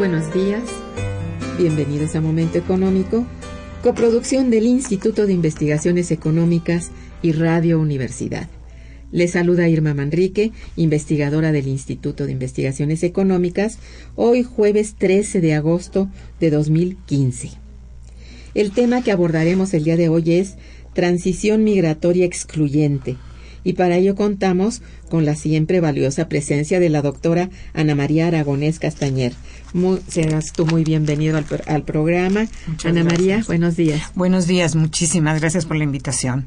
Buenos días. Bienvenidos a Momento Económico, coproducción del Instituto de Investigaciones Económicas y Radio Universidad. Les saluda Irma Manrique, investigadora del Instituto de Investigaciones Económicas, hoy jueves 13 de agosto de 2015. El tema que abordaremos el día de hoy es transición migratoria excluyente, y para ello contamos con la siempre valiosa presencia de la doctora Ana María Aragonés Castañer, muy, serás tú muy bienvenido al, programa. Ana María, buenos días. Buenos días, muchísimas gracias por la invitación.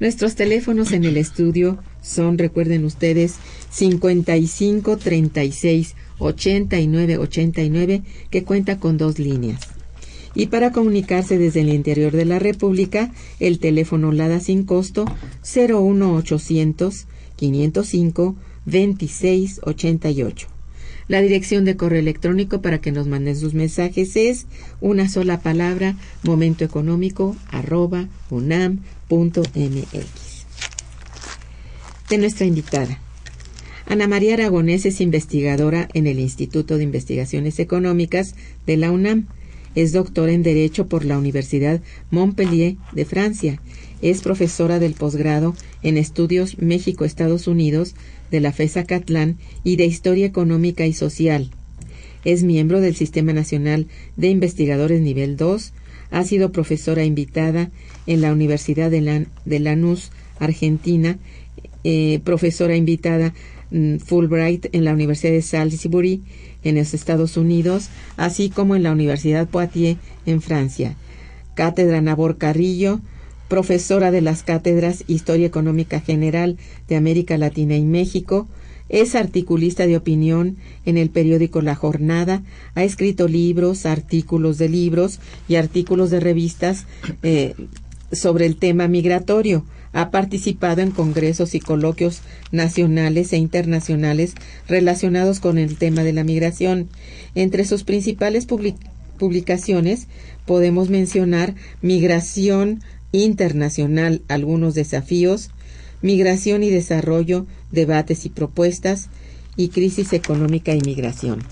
Nuestros teléfonos en el estudio son, recuerden ustedes, 55 36 89 89, que cuenta con dos líneas. Y para comunicarse desde el interior de la República, el teléfono LADA sin costo 01800 505 2688. La dirección de correo electrónico para que nos manden sus mensajes es una sola palabra momentoeconómico arroba unam.mx. De nuestra invitada. Ana María Aragonés es investigadora en el Instituto de Investigaciones Económicas de la UNAM. Es doctora en Derecho por la Universidad Montpellier de Francia. Es profesora del posgrado en Estudios México-Estados Unidos de la FESA Catlán y de Historia Económica y Social. Es miembro del Sistema Nacional de Investigadores Nivel 2. Ha sido profesora invitada en la Universidad de, Lanús, Argentina, eh, profesora invitada mm, Fulbright en la Universidad de Salisbury, en los Estados Unidos, así como en la Universidad Poitiers, en Francia. Cátedra Nabor Carrillo, profesora de las cátedras Historia Económica General de América Latina y México, es articulista de opinión en el periódico La Jornada, ha escrito libros, artículos de libros y artículos de revistas eh, sobre el tema migratorio. Ha participado en congresos y coloquios nacionales e internacionales relacionados con el tema de la migración. Entre sus principales publicaciones podemos mencionar Migración, internacional algunos desafíos, migración y desarrollo, debates y propuestas, y crisis económica y migración.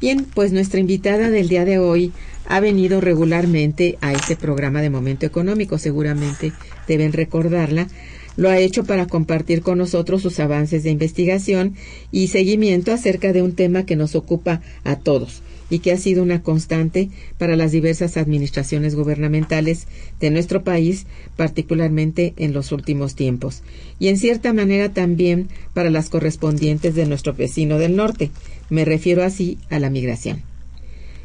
Bien, pues nuestra invitada del día de hoy ha venido regularmente a este programa de Momento Económico, seguramente deben recordarla. Lo ha hecho para compartir con nosotros sus avances de investigación y seguimiento acerca de un tema que nos ocupa a todos y que ha sido una constante para las diversas administraciones gubernamentales de nuestro país, particularmente en los últimos tiempos, y en cierta manera también para las correspondientes de nuestro vecino del norte. Me refiero así a la migración.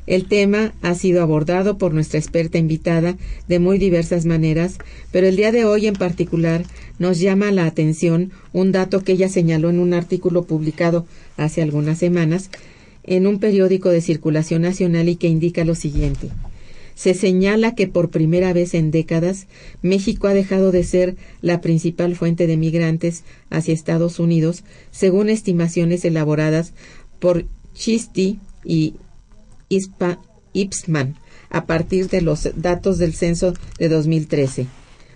El tema ha sido abordado por nuestra experta invitada de muy diversas maneras, pero el día de hoy en particular nos llama la atención un dato que ella señaló en un artículo publicado hace algunas semanas en un periódico de circulación nacional y que indica lo siguiente. Se señala que por primera vez en décadas México ha dejado de ser la principal fuente de migrantes hacia Estados Unidos, según estimaciones elaboradas por Chisti y Ipsman a partir de los datos del censo de 2013.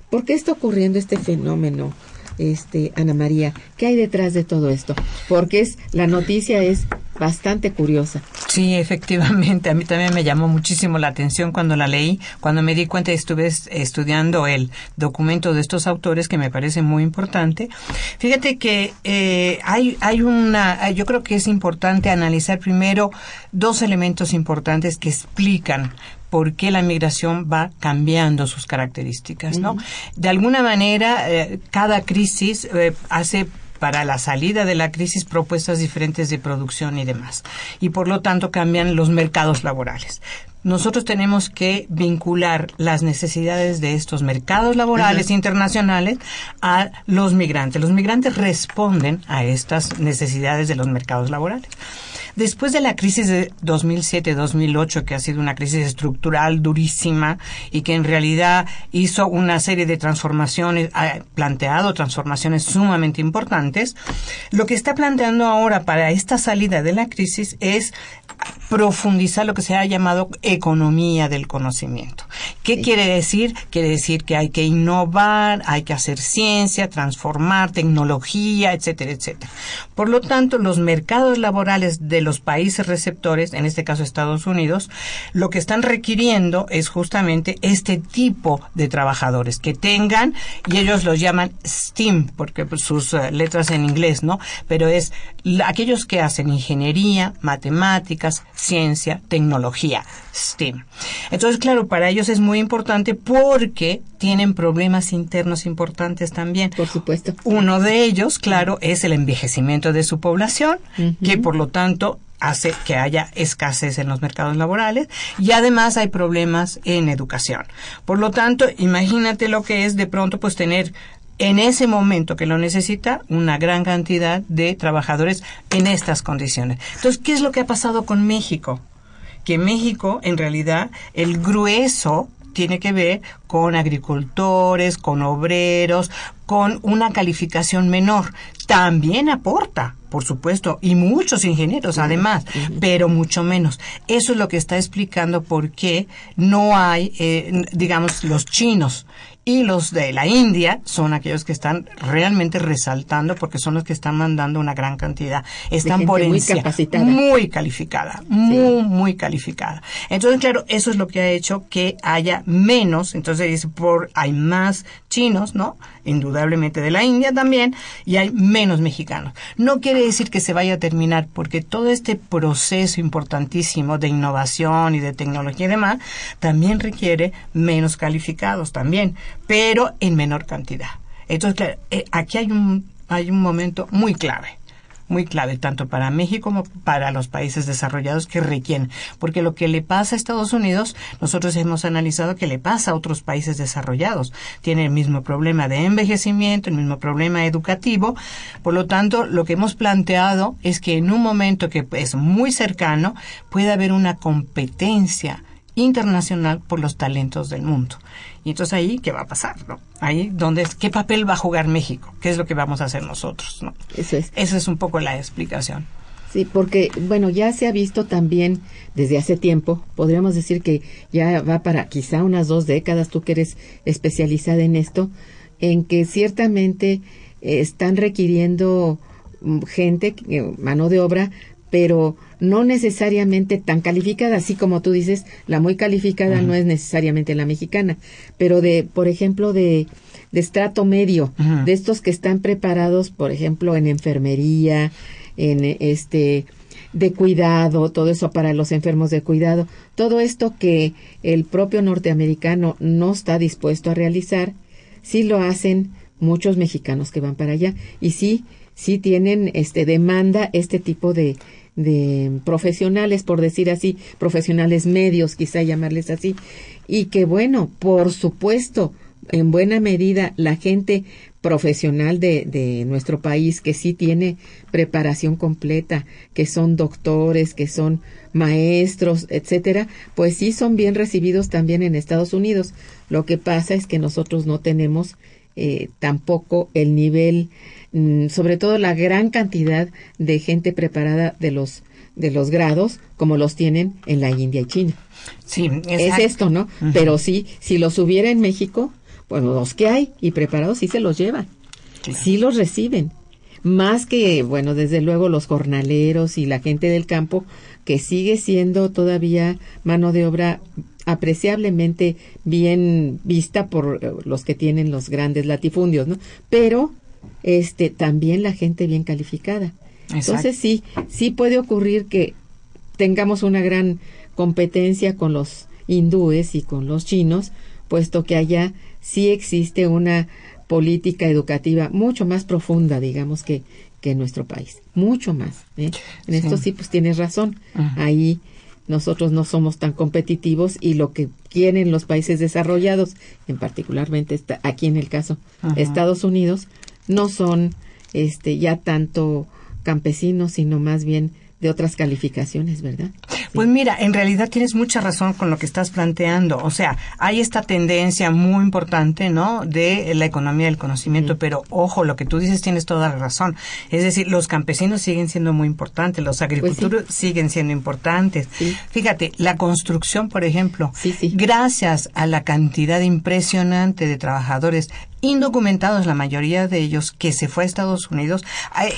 ¿Por qué está ocurriendo este fenómeno, este, Ana María? ¿Qué hay detrás de todo esto? Porque es, la noticia es bastante curiosa. Sí, efectivamente, a mí también me llamó muchísimo la atención cuando la leí, cuando me di cuenta y estuve estudiando el documento de estos autores que me parece muy importante. Fíjate que eh, hay, hay una, yo creo que es importante analizar primero dos elementos importantes que explican por qué la migración va cambiando sus características, ¿no? De alguna manera, eh, cada crisis eh, hace para la salida de la crisis propuestas diferentes de producción y demás. Y por lo tanto cambian los mercados laborales nosotros tenemos que vincular las necesidades de estos mercados laborales internacionales a los migrantes. Los migrantes responden a estas necesidades de los mercados laborales. Después de la crisis de 2007-2008, que ha sido una crisis estructural durísima y que en realidad hizo una serie de transformaciones, ha planteado transformaciones sumamente importantes, lo que está planteando ahora para esta salida de la crisis es profundizar lo que se ha llamado economía del conocimiento. ¿Qué quiere decir? Quiere decir que hay que innovar, hay que hacer ciencia, transformar tecnología, etcétera, etcétera. Por lo tanto, los mercados laborales de los países receptores, en este caso Estados Unidos, lo que están requiriendo es justamente este tipo de trabajadores que tengan, y ellos los llaman STEAM, porque pues, sus eh, letras en inglés, ¿no? Pero es aquellos que hacen ingeniería, matemáticas, ciencia, tecnología, STEAM. Entonces, claro, para ellos es muy importante porque tienen problemas internos importantes también. Por supuesto. Uno de ellos, claro, es el envejecimiento de su población, que por lo tanto hace que haya escasez en los mercados laborales y además hay problemas en educación. Por lo tanto, imagínate lo que es de pronto pues tener en ese momento que lo necesita una gran cantidad de trabajadores en estas condiciones. Entonces, ¿qué es lo que ha pasado con México? Que México, en realidad, el grueso tiene que ver con agricultores, con obreros, con una calificación menor. También aporta, por supuesto, y muchos ingenieros además, pero mucho menos. Eso es lo que está explicando por qué no hay, eh, digamos, los chinos y los de la India son aquellos que están realmente resaltando porque son los que están mandando una gran cantidad. Están por muy capacitada. Muy calificada, muy, muy calificada. Entonces, claro, eso es lo que ha hecho que haya menos, entonces dice, por, hay más chinos, ¿no? Indudablemente de la India también, y hay menos mexicanos. No quiere decir que se vaya a terminar, porque todo este proceso importantísimo de innovación y de tecnología y demás, también requiere menos calificados también pero en menor cantidad. Entonces, claro, eh, aquí hay un, hay un momento muy clave muy clave tanto para México como para los países desarrollados que requieren. Porque lo que le pasa a Estados Unidos, nosotros hemos analizado que le pasa a otros países desarrollados. Tiene el mismo problema de envejecimiento, el mismo problema educativo. Por lo tanto, lo que hemos planteado es que en un momento que es muy cercano puede haber una competencia internacional por los talentos del mundo. Y entonces ahí, ¿qué va a pasar? ¿no? Ahí, donde, ¿qué papel va a jugar México? ¿Qué es lo que vamos a hacer nosotros? ¿no? Eso es. Esa es un poco la explicación. Sí, porque, bueno, ya se ha visto también desde hace tiempo, podríamos decir que ya va para quizá unas dos décadas, tú que eres especializada en esto, en que ciertamente eh, están requiriendo mm, gente, eh, mano de obra, pero no necesariamente tan calificada, así como tú dices, la muy calificada no es necesariamente la mexicana, pero de, por ejemplo, de, de estrato medio, de estos que están preparados, por ejemplo, en enfermería, en este de cuidado, todo eso para los enfermos de cuidado, todo esto que el propio norteamericano no está dispuesto a realizar, sí lo hacen muchos mexicanos que van para allá. Y sí, sí tienen este demanda este tipo de, de profesionales, por decir así, profesionales medios, quizá llamarles así, y que bueno, por supuesto, en buena medida la gente profesional de, de, nuestro país que sí tiene preparación completa, que son doctores, que son maestros, etcétera, pues sí son bien recibidos también en Estados Unidos. Lo que pasa es que nosotros no tenemos eh, tampoco el nivel, sobre todo la gran cantidad de gente preparada de los de los grados como los tienen en la India y China. Sí, es esto, ¿no? Pero sí, si los hubiera en México, pues los que hay y preparados sí se los llevan, sí los reciben. Más que, bueno, desde luego los jornaleros y la gente del campo, que sigue siendo todavía mano de obra apreciablemente bien vista por eh, los que tienen los grandes latifundios, ¿no? Pero este también la gente bien calificada. Entonces sí, sí puede ocurrir que tengamos una gran competencia con los hindúes y con los chinos, puesto que allá sí existe una política educativa mucho más profunda, digamos, que, que en nuestro país. Mucho más. ¿eh? En esto sí, pues tienes razón. Ahí nosotros no somos tan competitivos y lo que quieren los países desarrollados, en particularmente está aquí en el caso Estados Unidos, no son este ya tanto campesinos, sino más bien de otras calificaciones, ¿verdad? Pues mira, en realidad tienes mucha razón con lo que estás planteando. O sea, hay esta tendencia muy importante, ¿no? De la economía del conocimiento, pero ojo, lo que tú dices tienes toda la razón. Es decir, los campesinos siguen siendo muy importantes, los agricultores Pues siguen siendo importantes. Sí. Fíjate, la construcción, por ejemplo, gracias a la cantidad impresionante de trabajadores indocumentados, la mayoría de ellos, que se fue a Estados Unidos,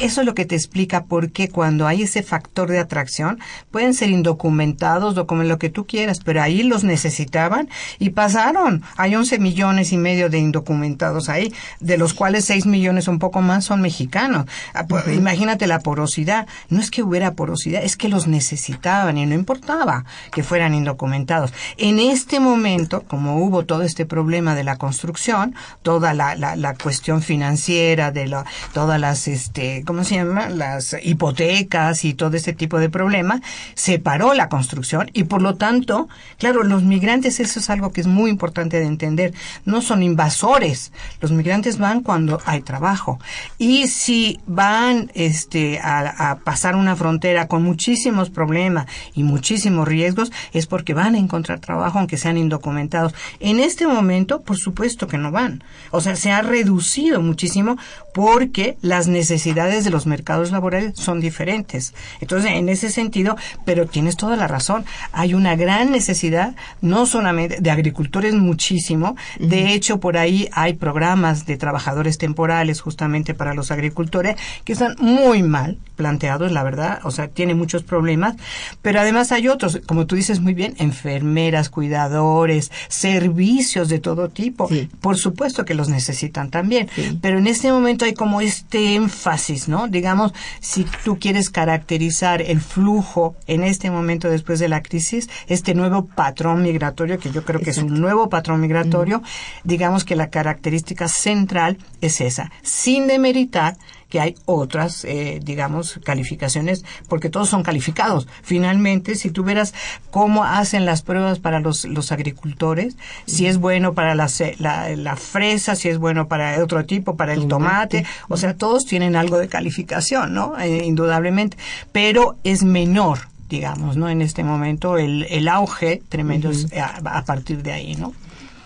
eso es lo que te explica por qué cuando hay ese factor de atracción, pueden ser indocumentados, documentos, lo que tú quieras, pero ahí los necesitaban y pasaron. Hay 11 millones y medio de indocumentados ahí, de los cuales 6 millones un poco más son mexicanos. Ah, pues, Imagínate la porosidad. No es que hubiera porosidad, es que los necesitaban y no importaba que fueran indocumentados. En este momento, como hubo todo este problema de la construcción, toda la, la, la cuestión financiera, de la, todas las, este, ¿cómo se llama? Las hipotecas y todo este tipo de problemas, se paró la construcción y por lo tanto, claro, los migrantes, eso es algo que es muy importante de entender, no son invasores. Los migrantes van cuando hay trabajo. Y si van, este, a, a pasar una frontera con muchísimos problemas y muchísimos riesgos, es porque van a encontrar trabajo aunque sean indocumentados. En este momento, por supuesto que no van. O sea, se ha reducido muchísimo porque las necesidades de los mercados laborales son diferentes. Entonces, en ese sentido, pero tienes toda la razón, hay una gran necesidad, no solamente de agricultores muchísimo, de hecho, por ahí hay programas de trabajadores temporales justamente para los agricultores que están muy mal planteados, la verdad, o sea, tiene muchos problemas, pero además hay otros, como tú dices muy bien, enfermeras, cuidadores, servicios de todo tipo. Sí. Por supuesto que los necesitan también, Sí. pero en este momento hay como este énfasis, ¿no? Digamos, si tú quieres caracterizar el flujo en este momento después de la crisis, este nuevo patrón migratorio, que yo creo que es un nuevo patrón migratorio, digamos que la característica central es esa, sin demeritar que hay otras, eh, digamos, calificaciones, porque todos son calificados. Finalmente, si tú vieras cómo hacen las pruebas para los, los agricultores, si es bueno para la, la, la fresa, si es bueno para otro tipo, para el tomate, o sea, todos tienen algo de calificación, ¿no? Eh, indudablemente, pero es menor digamos, ¿no? En este momento el, el auge tremendo es a, a partir de ahí, ¿no?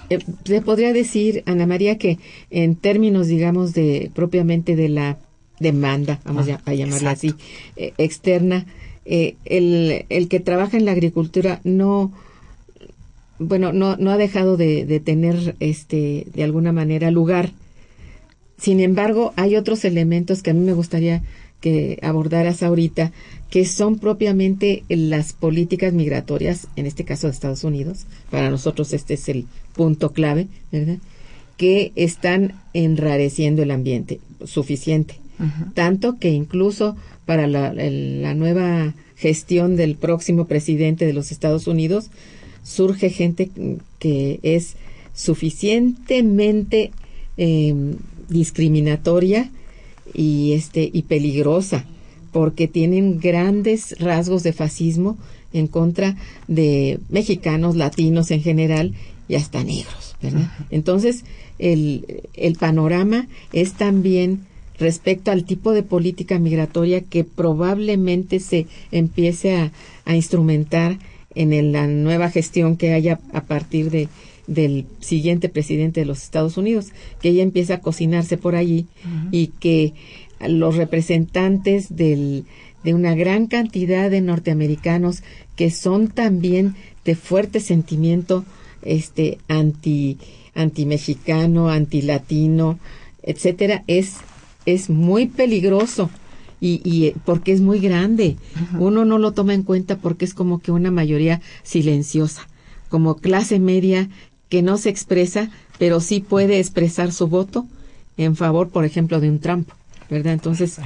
Eh, se podría decir, Ana María, que en términos, digamos, de propiamente de la demanda, vamos Ah, a llamarla exacto. así, eh, externa, eh, el, el que trabaja en la agricultura no, bueno, no, no ha dejado de, de tener, este, de alguna manera, lugar. Sin embargo, hay otros elementos que a mí me gustaría que abordaras ahorita, que son propiamente las políticas migratorias, en este caso de Estados Unidos. Para nosotros este es el punto clave, ¿verdad? Que están enrareciendo el ambiente suficiente. Tanto que incluso para la, el- la nueva gestión del próximo presidente de los Estados Unidos surge gente que es suficientemente em, discriminatoria y este y peligrosa porque tienen grandes rasgos de fascismo en contra de mexicanos, latinos en general y hasta negros, Entonces, el, el panorama es también respecto al tipo de política migratoria que probablemente se empiece a, a instrumentar en la nueva gestión que haya a partir de del siguiente presidente de los Estados Unidos, que ella empieza a cocinarse por allí y que los representantes del, de una gran cantidad de norteamericanos que son también de fuerte sentimiento este anti anti mexicano, anti latino, etcétera, es es muy peligroso y, y porque es muy grande. Uno no lo toma en cuenta porque es como que una mayoría silenciosa, como clase media que no se expresa, pero sí puede expresar su voto en favor, por ejemplo, de un Trump, ¿verdad? Entonces,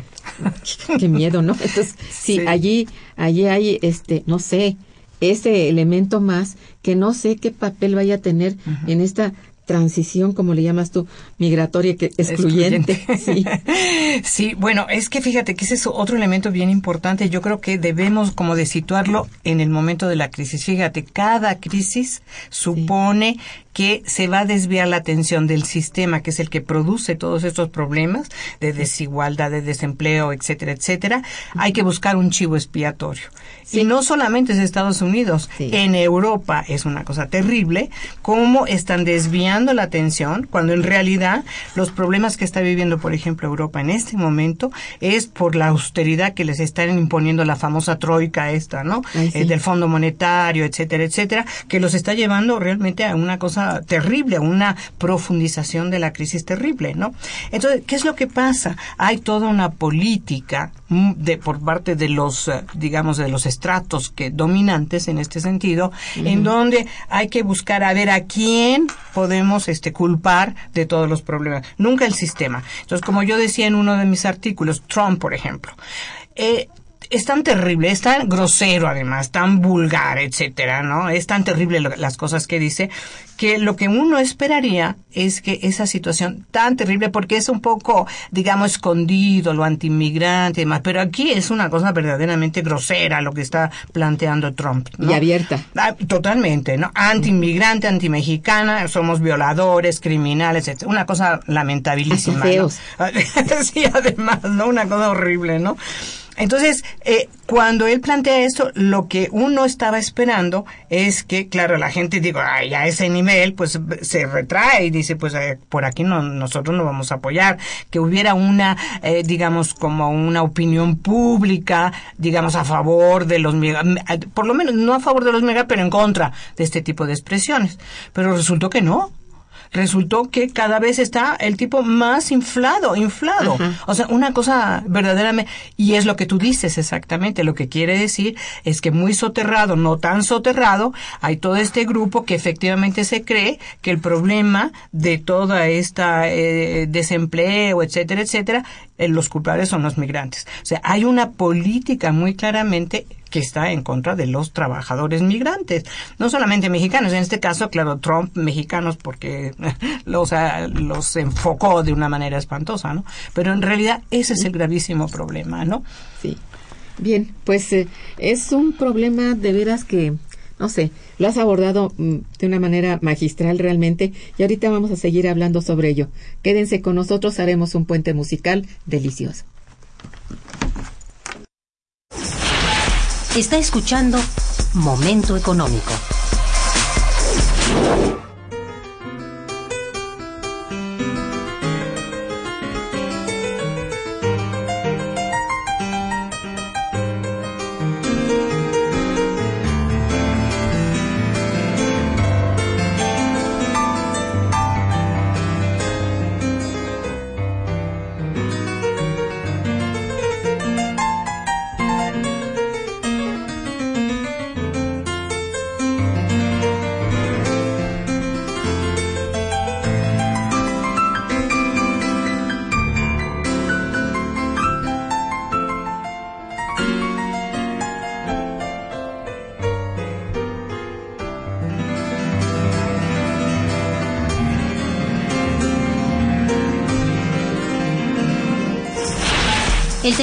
qué miedo, ¿no? Entonces, sí, allí, allí hay, este, no sé, ese elemento más que no sé qué papel vaya a tener en esta transición, como le llamas tú, migratoria, que excluyente. Sí. sí, bueno, es que fíjate que ese es otro elemento bien importante. Yo creo que debemos como de situarlo en el momento de la crisis. Fíjate, cada crisis supone que se va a desviar la atención del sistema, que es el que produce todos estos problemas de desigualdad, de desempleo, etcétera, etcétera. Hay que buscar un chivo expiatorio. Y no solamente es Estados Unidos, en Europa es una cosa terrible, cómo están desviando la atención cuando en realidad los problemas que está viviendo, por ejemplo, Europa en este momento es por la austeridad que les están imponiendo la famosa troika esta, ¿no? El del Fondo Monetario, etcétera, etcétera, que los está llevando realmente a una cosa terrible, una profundización de la crisis terrible, ¿no? Entonces, ¿qué es lo que pasa? Hay toda una política mm, de por parte de los, eh, digamos, de los estratos que dominantes en este sentido, en donde hay que buscar a ver a quién podemos este culpar de todos los problemas, nunca el sistema. Entonces, como yo decía en uno de mis artículos, Trump, por ejemplo, eh, es tan terrible, es tan grosero además, tan vulgar, etcétera, ¿no? Es tan terrible las cosas que dice que lo que uno esperaría es que esa situación tan terrible, porque es un poco, digamos, escondido, lo antiinmigrante y demás, pero aquí es una cosa verdaderamente grosera lo que está planteando Trump. Y abierta. Ah, totalmente, ¿no? Antiinmigrante, antimexicana, somos violadores, criminales, etc. Una cosa lamentabilísima. sí, además, ¿no? Una cosa horrible, ¿no? Entonces, eh, cuando él plantea esto, lo que uno estaba esperando es que, claro, la gente digo, ay, a ese nivel, pues se retrae y dice, pues eh, por aquí no, nosotros no vamos a apoyar, que hubiera una, eh, digamos, como una opinión pública, digamos, a favor de los mega, por lo menos no a favor de los mega, pero en contra de este tipo de expresiones. Pero resultó que no resultó que cada vez está el tipo más inflado, inflado. O sea, una cosa verdaderamente, y es lo que tú dices exactamente, lo que quiere decir es que muy soterrado, no tan soterrado, hay todo este grupo que efectivamente se cree que el problema de toda esta eh, desempleo, etcétera, etcétera, los culpables son los migrantes. O sea, hay una política muy claramente que está en contra de los trabajadores migrantes, no solamente mexicanos, en este caso, claro, Trump mexicanos porque los, los enfocó de una manera espantosa, ¿no? Pero en realidad ese es el gravísimo problema, ¿no? Sí. Bien, pues eh, es un problema de veras que, no sé, lo has abordado mm, de una manera magistral realmente y ahorita vamos a seguir hablando sobre ello. Quédense con nosotros, haremos un puente musical delicioso. Está escuchando Momento Económico.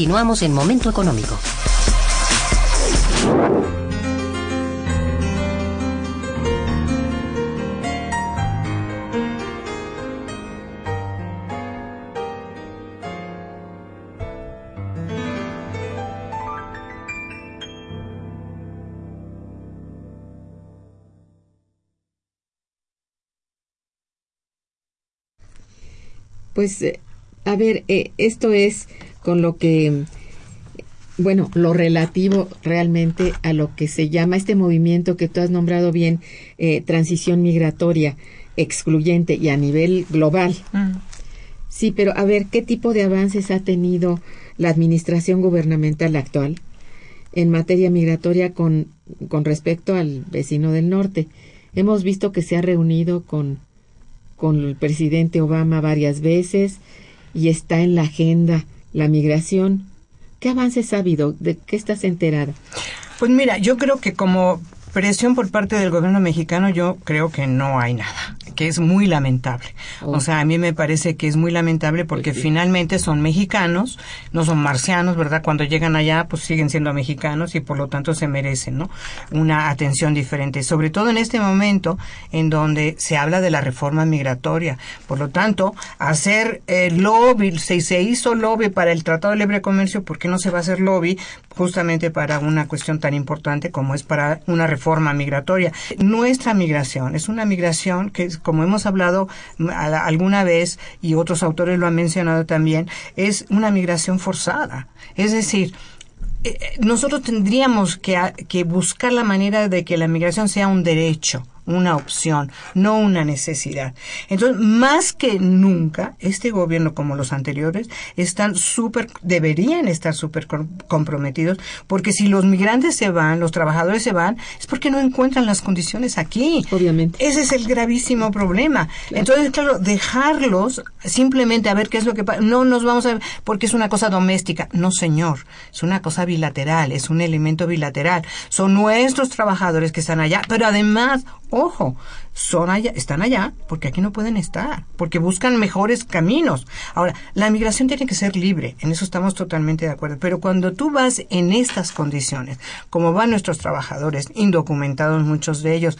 Continuamos en Momento Económico. Pues, eh, a ver, eh, esto es con lo que, bueno, lo relativo realmente a lo que se llama este movimiento que tú has nombrado bien, eh, transición migratoria excluyente y a nivel global. Mm. Sí, pero a ver, ¿qué tipo de avances ha tenido la administración gubernamental actual en materia migratoria con, con respecto al vecino del norte? Hemos visto que se ha reunido con, con el presidente Obama varias veces y está en la agenda la migración. ¿Qué avances ha habido? ¿De qué estás enterada? Pues mira, yo creo que como presión por parte del gobierno mexicano, yo creo que no hay nada, que es muy lamentable. Oh. O sea, a mí me parece que es muy lamentable porque finalmente son mexicanos, no son marcianos, ¿verdad? Cuando llegan allá, pues siguen siendo mexicanos y por lo tanto se merecen, ¿no? Una atención diferente, sobre todo en este momento en donde se habla de la reforma migratoria. Por lo tanto, hacer eh, lobby, se, se hizo lobby para el Tratado de Libre Comercio, ¿por qué no se va a hacer lobby justamente para una cuestión tan importante como es para una reforma migratoria? Nuestra migración es una migración que, como hemos hablado mm, alguna vez y otros autores lo han mencionado también, es una migración forzada. Es decir, eh, eh, nosotros tendríamos que, que buscar la manera de que la migración sea un derecho, una opción, no una necesidad. Entonces, más que nunca, este gobierno, como los anteriores, están súper, deberían estar súper com- comprometidos, porque si los migrantes se van, los trabajadores se van, es porque no encuentran las condiciones aquí. Obviamente. Ese es el gravísimo problema. Entonces, claro, dejarlos simplemente a ver qué es lo que pasa. No nos vamos a porque es una cosa doméstica. No, señor. Es una cosa bilateral, es un elemento bilateral. Son nuestros trabajadores que están allá, pero además, ojo, son allá, están allá porque aquí no pueden estar, porque buscan mejores caminos. Ahora, la migración tiene que ser libre, en eso estamos totalmente de acuerdo, pero cuando tú vas en estas condiciones, como van nuestros trabajadores, indocumentados muchos de ellos,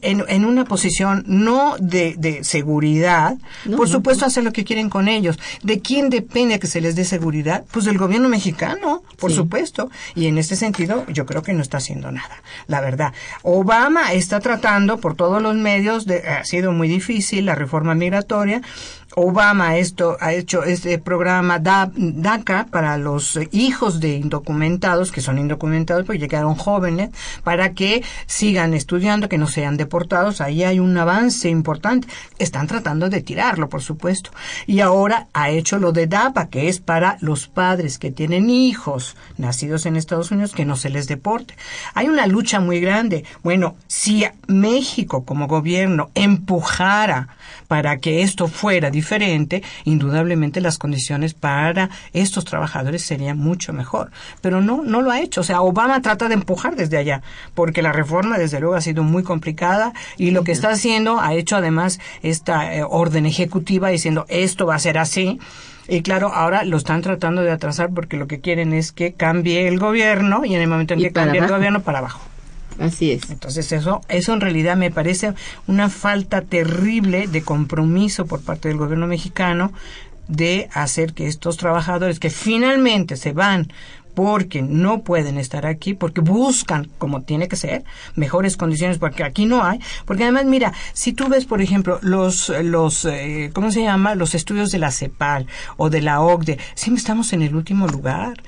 en, en una posición no de, de seguridad, No, por no, supuesto hacen lo que quieren con ellos. ¿De quién depende que se les dé seguridad? Pues del gobierno mexicano, por Sí. supuesto. Y en este sentido, yo creo que no está haciendo nada, la verdad. Obama está tratando por todos los medios, de, ha sido muy difícil la reforma migratoria. Obama esto ha hecho este programa Da- DACA para los hijos de indocumentados, que son indocumentados porque llegaron jóvenes, para que sigan estudiando, que no sean deportados. Ahí hay un avance importante. Están tratando de tirarlo, por supuesto. Y ahora ha hecho lo de DAPA, que es para los padres que tienen hijos nacidos en Estados Unidos que no se les deporte. Hay una lucha muy grande. Bueno, si México como gobierno empujara para que esto fuera diferente, indudablemente las condiciones para estos trabajadores serían mucho mejor. Pero no, no lo ha hecho. O sea, Obama trata de empujar desde allá, porque la reforma, desde luego, ha sido muy complicada y lo que está haciendo, ha hecho además esta eh, orden ejecutiva diciendo esto va a ser así. Y claro, ahora lo están tratando de atrasar porque lo que quieren es que cambie el gobierno y en el momento en que cambie el gobierno para abajo. Así es. Entonces eso, eso en realidad me parece una falta terrible de compromiso por parte del gobierno mexicano de hacer que estos trabajadores que finalmente se van porque no pueden estar aquí, porque buscan, como tiene que ser, mejores condiciones, porque aquí no hay. Porque además, mira, si tú ves, por ejemplo, los, los eh, ¿cómo se llama? Los estudios de la CEPAL o de la OCDE, siempre estamos en el último lugar.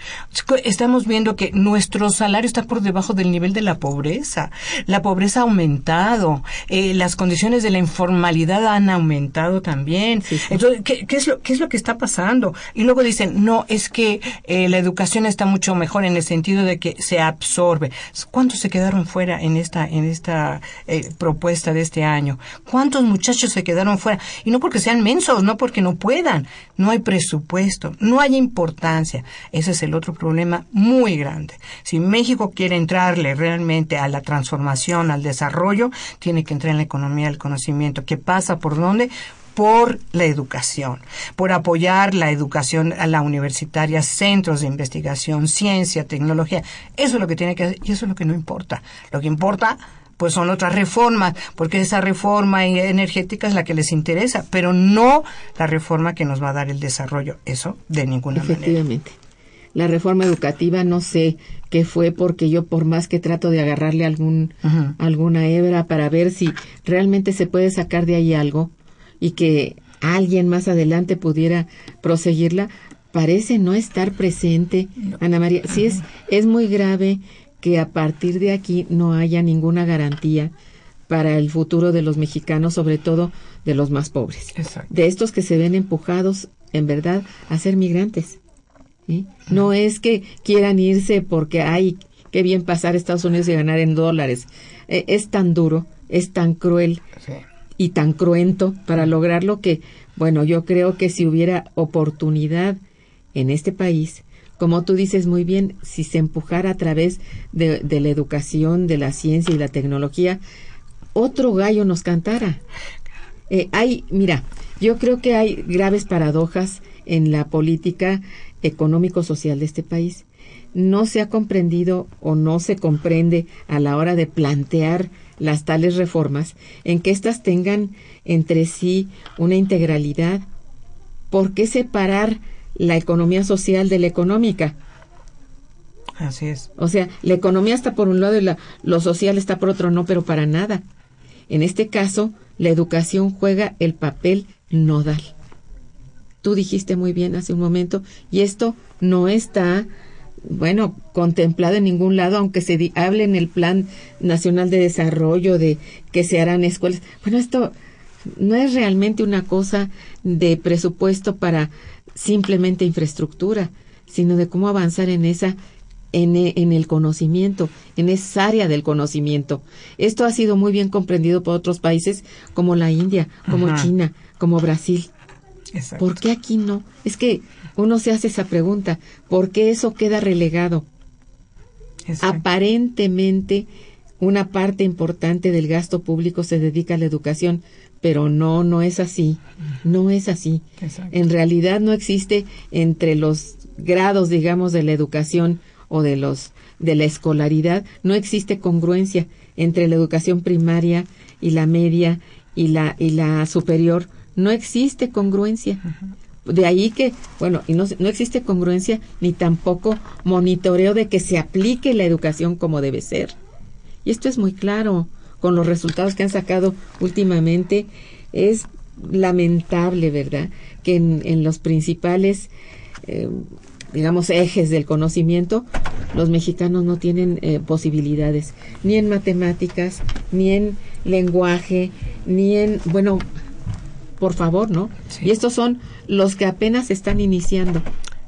Estamos viendo que nuestro salario está por debajo del nivel de la pobreza. La pobreza ha aumentado. Eh, las condiciones de la informalidad han aumentado también. Entonces, ¿qué, ¿qué, es lo, ¿qué es lo que está pasando? Y luego dicen, no, es que eh, la educación está mucho mejor en el sentido de que se absorbe. ¿Cuántos se quedaron fuera en esta, en esta eh, propuesta de este año? ¿Cuántos muchachos se quedaron fuera? Y no porque sean mensos, no porque no puedan. No hay presupuesto, no hay importancia. Ese es el otro problema muy grande. Si México quiere entrarle realmente a la transformación, al desarrollo, tiene que entrar en la economía del conocimiento. ¿Qué pasa por dónde? Por la educación, por apoyar la educación a la universitaria, centros de investigación, ciencia, tecnología. Eso es lo que tiene que hacer y eso es lo que no importa. Lo que importa pues son otras reformas, porque esa reforma energética es la que les interesa, pero no la reforma que nos va a dar el desarrollo. Eso de ninguna Efectivamente. La reforma educativa no sé qué fue porque yo por más que trato de agarrarle algún alguna hebra para ver si realmente se puede sacar de ahí algo, y que alguien más adelante pudiera proseguirla, parece no estar presente, Ana María. Sí es, es muy grave que a partir de aquí no haya ninguna garantía para el futuro de los mexicanos, sobre todo de los más pobres, de estos que se ven empujados, en verdad, a ser migrantes. No es que quieran irse porque hay que bien pasar a Estados Unidos y ganar en dólares. E, es tan duro, es tan cruel y tan cruento para lograrlo que, bueno, yo creo que si hubiera oportunidad en este país, como tú dices muy bien, si se empujara a través de, la educación, de la ciencia y la tecnología, otro gallo nos cantara. Eh, hay, mira, yo creo que hay graves paradojas en la política económico-social de este país. No se ha comprendido o no se comprende a la hora de plantear las tales reformas, en que éstas tengan entre sí una integralidad. ¿Por qué separar la economía social de la económica? Así es. O sea, la economía está por un lado y la, lo social está por otro, no, pero para nada. En este caso, la educación juega el papel nodal. Tú dijiste muy bien hace un momento, y esto no está bueno, contemplado en ningún lado, aunque se hable en el Plan Nacional de Desarrollo de que se harán escuelas. Bueno, esto no es realmente una cosa de presupuesto para simplemente infraestructura, sino de cómo avanzar en esa en, en, el conocimiento, en esa área del conocimiento. Esto ha sido muy bien comprendido por otros países como la India, como China, como Brasil. ¿Por qué aquí no? Es que uno se hace esa pregunta, ¿por qué eso queda relegado? Aparentemente, una parte importante del gasto público se dedica a la educación, pero no, no es así, no es así. En realidad no existe entre los grados, digamos, de la educación o de los de la escolaridad, no existe congruencia entre la educación primaria y la media y la y la superior no existe congruencia. De ahí que, bueno, y no, no existe congruencia ni tampoco monitoreo de que se aplique la educación como debe ser. Y esto es muy claro con los resultados que han sacado últimamente. Es lamentable, ¿verdad? Que en, los principales, eh, digamos, ejes del conocimiento, los mexicanos no tienen eh, posibilidades, ni en matemáticas, ni en lenguaje, ni en, bueno, por favor, ¿no? Y estos son los que apenas están iniciando.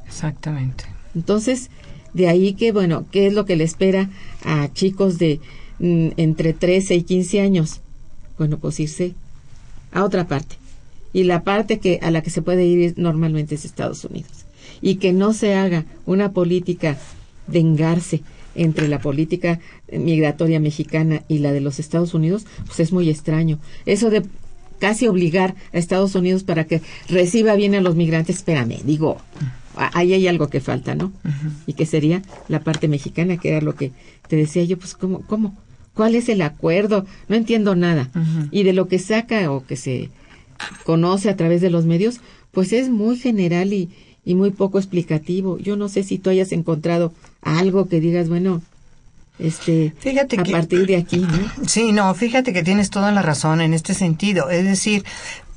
Exactamente. Entonces, de ahí que, bueno, ¿qué es lo que le espera a chicos de mm, entre 13 y 15 años? Bueno, pues irse a otra parte. Y la parte que a la que se puede ir normalmente es Estados Unidos. Y que no se haga una política de engarce entre la política migratoria mexicana y la de los Estados Unidos, pues es muy extraño. Eso de casi obligar a Estados Unidos para que reciba bien a los migrantes. Espérame, digo, ahí hay algo que falta, ¿no? Y que sería la parte mexicana, que era lo que te decía yo, pues, ¿cómo? cómo? ¿Cuál es el acuerdo? No entiendo nada. Y de lo que saca o que se conoce a través de los medios, pues es muy general y, y muy poco explicativo. Yo no sé si tú hayas encontrado algo que digas, bueno, este, Fíjate a que- partir de aquí, ¿no? Sí, no, fíjate que tienes toda la razón en este sentido. Es decir,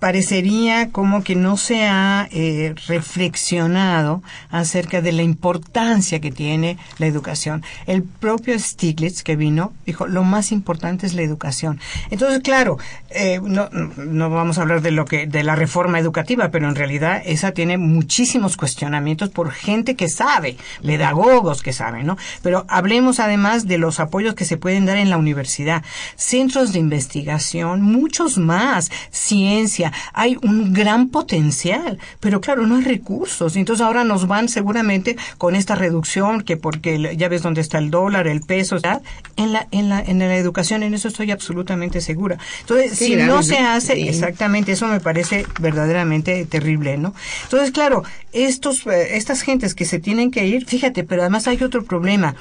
parecería como que no se ha eh, reflexionado acerca de la importancia que tiene la educación. El propio Stiglitz que vino dijo, lo más importante es la educación. Entonces, claro, eh, no, no vamos a hablar de lo que de la reforma educativa, pero en realidad esa tiene muchísimos cuestionamientos por gente que sabe, pedagogos que saben, ¿no? Pero hablemos además de los apoyos que se pueden dar en la universidad, centros de investigación, muchos más, ciencia, hay un gran potencial, pero claro, no hay recursos. Entonces ahora nos van seguramente con esta reducción que porque ya ves dónde está el dólar, el peso, ¿verdad? en la en la en la educación en eso estoy absolutamente segura. Entonces, Sí, si grave, no se hace Sí. exactamente eso me parece verdaderamente terrible, ¿no? Entonces, claro, estos eh, estas gentes que se tienen que ir, fíjate, pero además hay otro problema.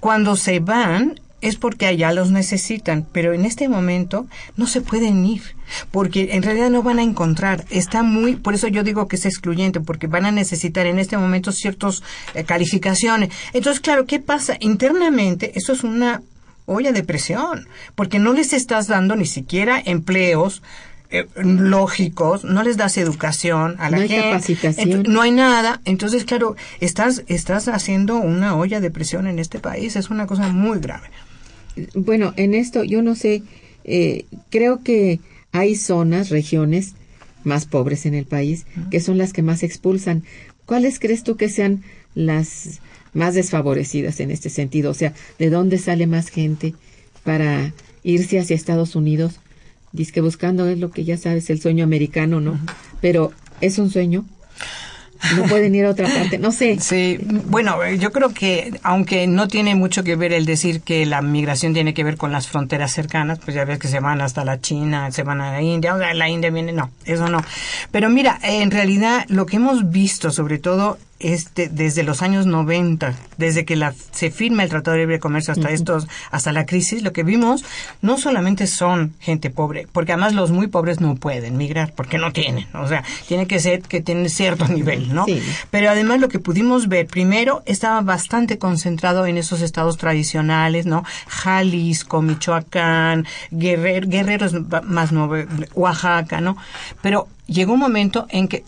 Cuando se van es porque allá los necesitan, pero en este momento no se pueden ir, porque en realidad no van a encontrar. Está muy, por eso yo digo que es excluyente, porque van a necesitar en este momento ciertas calificaciones. Entonces, claro, ¿qué pasa? Internamente, eso es una olla de presión, porque no les estás dando ni siquiera empleos eh, lógicos, no les das educación a la No hay gente, capacitación. No hay nada, entonces claro, estás estás haciendo una olla de presión en este país, es una cosa muy grave. Bueno, en esto yo no sé, eh, creo que hay zonas, regiones más pobres en el país, que son las que más expulsan. ¿Cuáles crees tú que sean las más desfavorecidas en este sentido? O sea, ¿de dónde sale más gente para irse hacia Estados Unidos? Dice que buscando es lo que ya sabes, el sueño americano, ¿no? Pero es un sueño. No pueden ir a otra parte, no sé. Sí, bueno, yo creo que aunque no tiene mucho que ver el decir que la migración tiene que ver con las fronteras cercanas, pues ya ves que se van hasta la China, se van a la India, la India viene, no, eso no. Pero mira, en realidad lo que hemos visto, sobre todo este, desde los años 90, desde que la, se firma el Tratado de Libre Comercio hasta estos, hasta la crisis, lo que vimos no solamente son gente pobre, porque además los muy pobres no pueden migrar, porque no tienen, o sea, tiene que ser que tienen cierto nivel, ¿no? Sí. Pero además lo que pudimos ver, primero estaba bastante concentrado en esos estados tradicionales, ¿no? Jalisco, Michoacán, Guerrero, Guerrero es más nuevo, Oaxaca, ¿no? Pero llegó un momento en que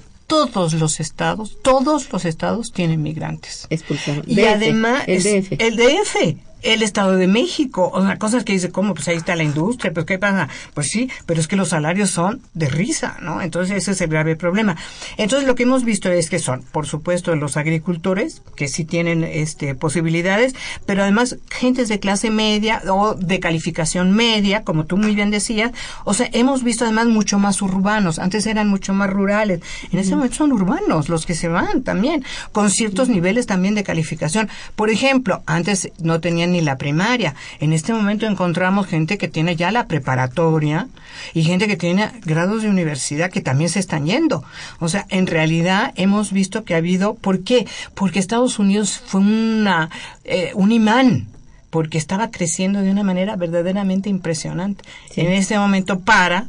todos los estados, todos los estados tienen migrantes. Expulsaron. Y DF, además el es- DF. el DF, el Estado de México, o sea, cosas que dice, ¿cómo? Pues ahí está la industria, pues ¿qué pasa? Pues sí, pero es que los salarios son de risa, ¿no? Entonces ese es el grave problema. Entonces lo que hemos visto es que son, por supuesto, los agricultores, que sí tienen este posibilidades, pero además gentes de clase media o de calificación media, como tú muy bien decías, o sea, hemos visto además mucho más urbanos, antes eran mucho más rurales, en este momento son urbanos los que se van también, con ciertos niveles también de calificación. Por ejemplo, antes no tenían ni la primaria, en este momento encontramos gente que tiene ya la preparatoria y gente que tiene grados de universidad que también se están yendo. O sea, en realidad hemos visto que ha habido, ¿por qué? Porque Estados Unidos fue una, eh, un imán porque estaba creciendo de una manera verdaderamente impresionante. Sí. En este momento para,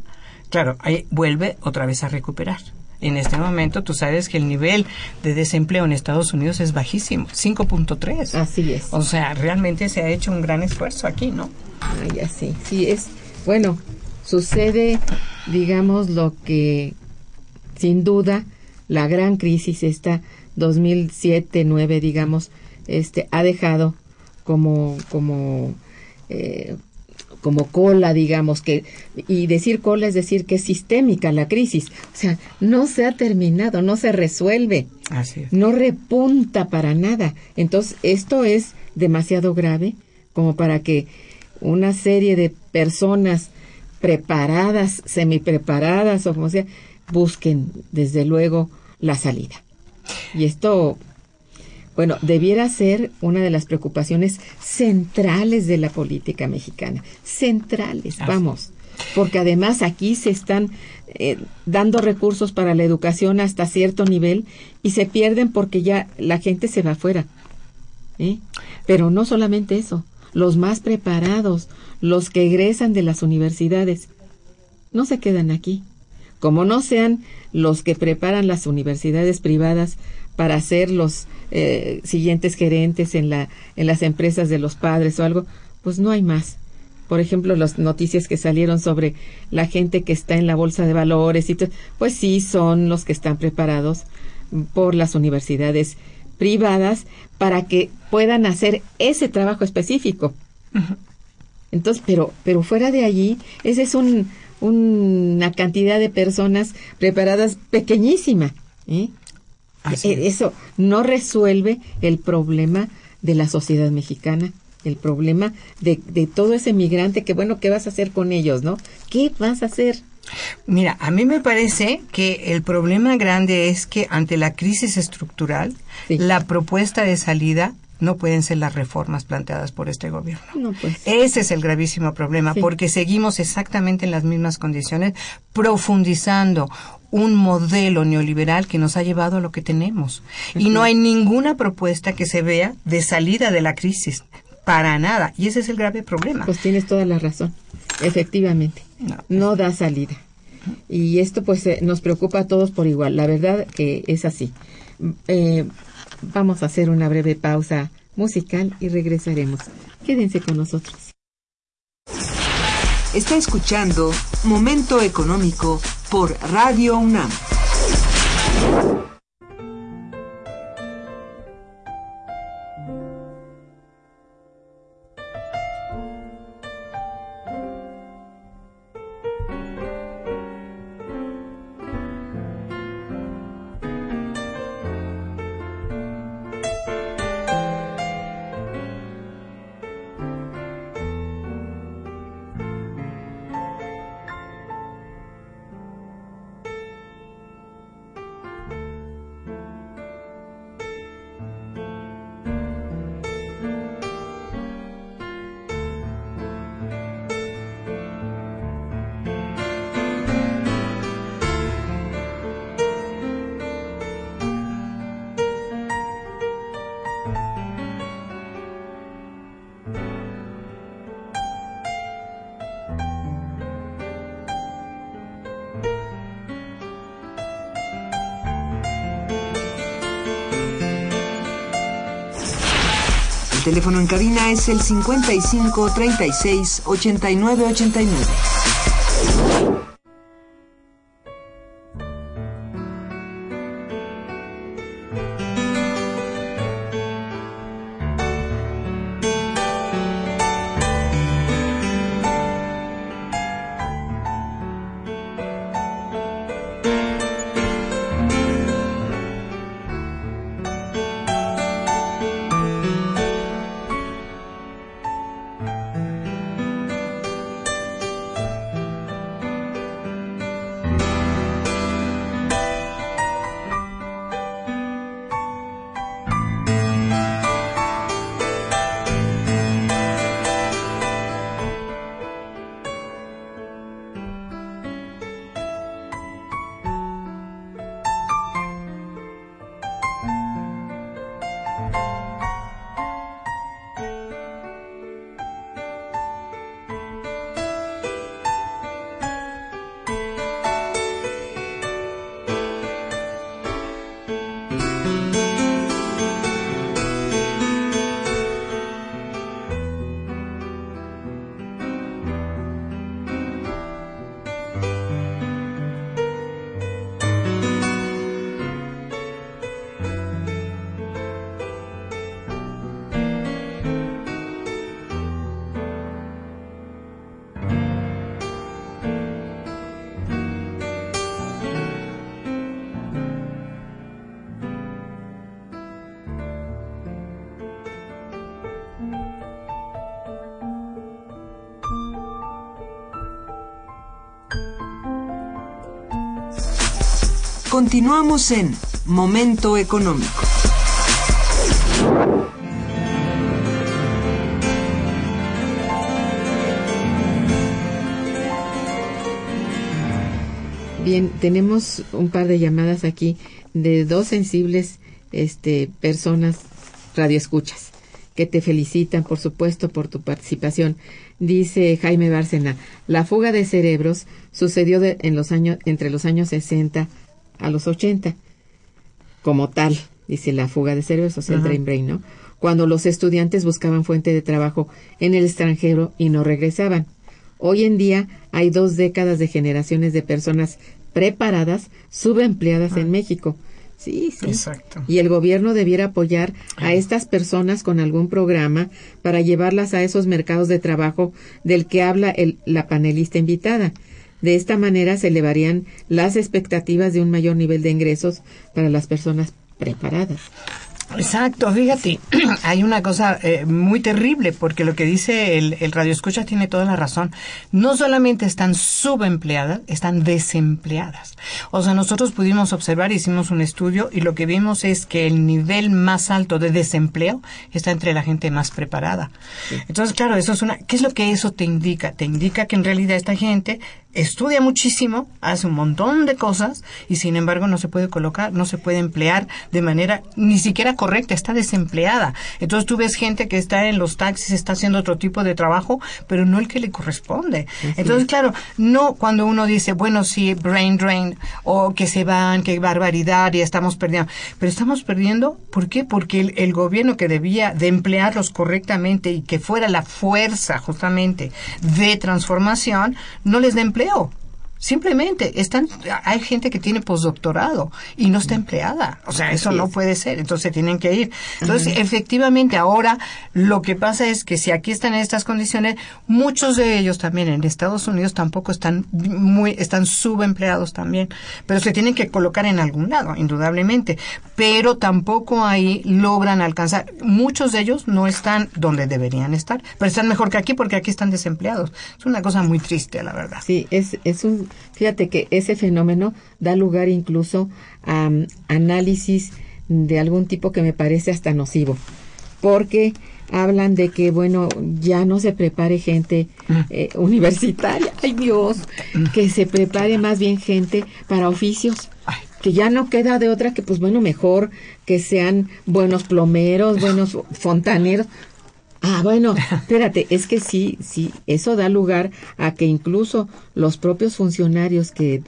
claro, ahí vuelve otra vez a recuperar. En este momento tú sabes que el nivel de desempleo en Estados Unidos es bajísimo, 5.3. Así es. O sea, realmente se ha hecho un gran esfuerzo aquí, ¿no? Ah, ya sí, sí es. Bueno, sucede, digamos, lo que sin duda la gran crisis esta 2007-9, digamos, este ha dejado como como eh, como cola, digamos que y decir cola es decir que es sistémica la crisis, o sea, no se ha terminado, no se resuelve Así es. no repunta para nada. Entonces, esto es demasiado grave como para que una serie de personas preparadas, semipreparadas o como sea, busquen desde luego la salida. Y esto, bueno, debiera ser una de las preocupaciones centrales de la política mexicana. Centrales, vamos. Porque además aquí se están eh, dando recursos para la educación hasta cierto nivel y se pierden porque ya la gente se va afuera. ¿eh? Pero no solamente eso, los más preparados, los que egresan de las universidades, no se quedan aquí. como no sean los que preparan las universidades privadas para ser los eh, siguientes gerentes en, la, en las empresas de los padres o algo, pues no hay más. Por ejemplo, las noticias que salieron sobre la gente que está en la bolsa de valores y pues sí son los que están preparados por las universidades privadas para que puedan hacer ese trabajo específico. Entonces, pero, pero fuera de allí, esa es un, una cantidad de personas preparadas pequeñísima. ¿eh? E, eso no resuelve el problema de la sociedad mexicana, el problema de, de todo ese migrante que, bueno, ¿qué vas a hacer con ellos, no? ¿Qué vas a hacer? Mira, a mí me parece que el problema grande es que ante la crisis estructural, la propuesta de salida no pueden ser las reformas planteadas por este gobierno. pues. Ese es el gravísimo problema, porque seguimos exactamente en las mismas condiciones, profundizando un modelo neoliberal que nos ha llevado a lo que tenemos. Y no hay ninguna propuesta que se vea de salida de la crisis, para nada. Y ese es el grave problema. Pues tienes toda la razón, efectivamente. No, da salida. Y esto pues eh, nos preocupa a todos por igual. La verdad que es así. Eh, vamos a hacer una breve pausa musical y regresaremos. Quédense con nosotros. Está escuchando Momento Económico por Radio UNAM. Teléfono en cabina es el 55 36 89 89. Continuamos en Momento Económico. Bien, tenemos un par de llamadas aquí de dos sensibles este, personas radioescuchas que te felicitan, por supuesto, por tu participación. dice Jaime Bárcena, la fuga de cerebros sucedió en los años, entre los años 60 a los 80, como tal, dice la fuga de cerebros, o sea, el Ajá. brain brain, ¿no? Cuando los estudiantes buscaban fuente de trabajo en el extranjero y no regresaban. Hoy en día hay dos décadas de generaciones de personas preparadas, subempleadas en México. Sí, sí. Exacto. Y el gobierno debiera apoyar a estas personas con algún programa para llevarlas a esos mercados de trabajo del que habla el- la panelista invitada. De esta manera se elevarían las expectativas de un mayor nivel de ingresos para las personas preparadas. Exacto, fíjate, hay una cosa eh, muy terrible porque lo que dice el, el radio escucha tiene toda la razón. No solamente están subempleadas, están desempleadas. O sea, nosotros pudimos observar, hicimos un estudio y lo que vimos es que el nivel más alto de desempleo está entre la gente más preparada. Entonces, claro, eso es una, ¿qué es lo que eso te indica? Te indica que en realidad esta gente estudia muchísimo, hace un montón de cosas y sin embargo no se puede colocar, no se puede emplear de manera ni siquiera correcta, está desempleada. Entonces tú ves gente que está en los taxis, está haciendo otro tipo de trabajo, pero no el que le corresponde. Entonces, claro, no cuando uno dice, bueno, sí, brain drain, o que se van, que barbaridad, y estamos perdiendo. Pero estamos perdiendo, ¿por qué? Porque el, el gobierno que debía de emplearlos correctamente y que fuera la fuerza justamente de transformación, no les da empleo. No. Simplemente están, hay gente que tiene postdoctorado y no está empleada. O sea, eso no puede ser. Entonces tienen que ir. Entonces, efectivamente, ahora lo que pasa es que si aquí están en estas condiciones, muchos de ellos también en Estados Unidos tampoco están muy, están subempleados también. Pero se tienen que colocar en algún lado, indudablemente. Pero tampoco ahí logran alcanzar. Muchos de ellos no están donde deberían estar, pero están mejor que aquí porque aquí están desempleados. Es una cosa muy triste, la verdad. Sí, es, es un, fíjate que ese fenómeno da lugar incluso a mm, análisis de algún tipo que me parece hasta nocivo, porque hablan de que, bueno, ya no se prepare gente eh, universitaria, ay Dios, que se prepare más bien gente para oficios. Que ya no queda de otra que, pues bueno, mejor que sean buenos plomeros, buenos fontaneros, Ah, bueno, espérate, es que sí, sí, eso da lugar a que incluso los propios funcionarios que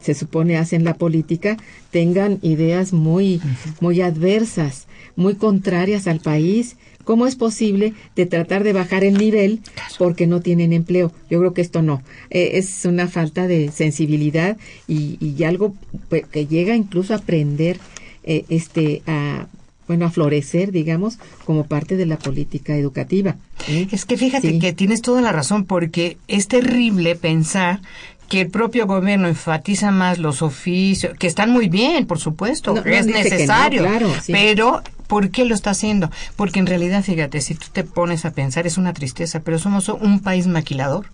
se supone hacen la política tengan ideas muy, muy adversas, muy contrarias al país. ¿Cómo es posible de tratar de bajar el nivel porque no tienen empleo? Yo creo que esto no. Eh, es una falta de sensibilidad y, y algo pues, que llega incluso a aprender eh, este, a, bueno, a florecer, digamos, como parte de la política educativa. ¿eh? Es que fíjate Sí. que tienes toda la razón, porque es terrible pensar que el propio gobierno enfatiza más los oficios, que están muy bien, por supuesto, No, no es no, necesario, claro, sí. pero ¿por qué lo está haciendo? Porque en realidad, fíjate, si tú te pones a pensar, es una tristeza, pero somos un país maquilador.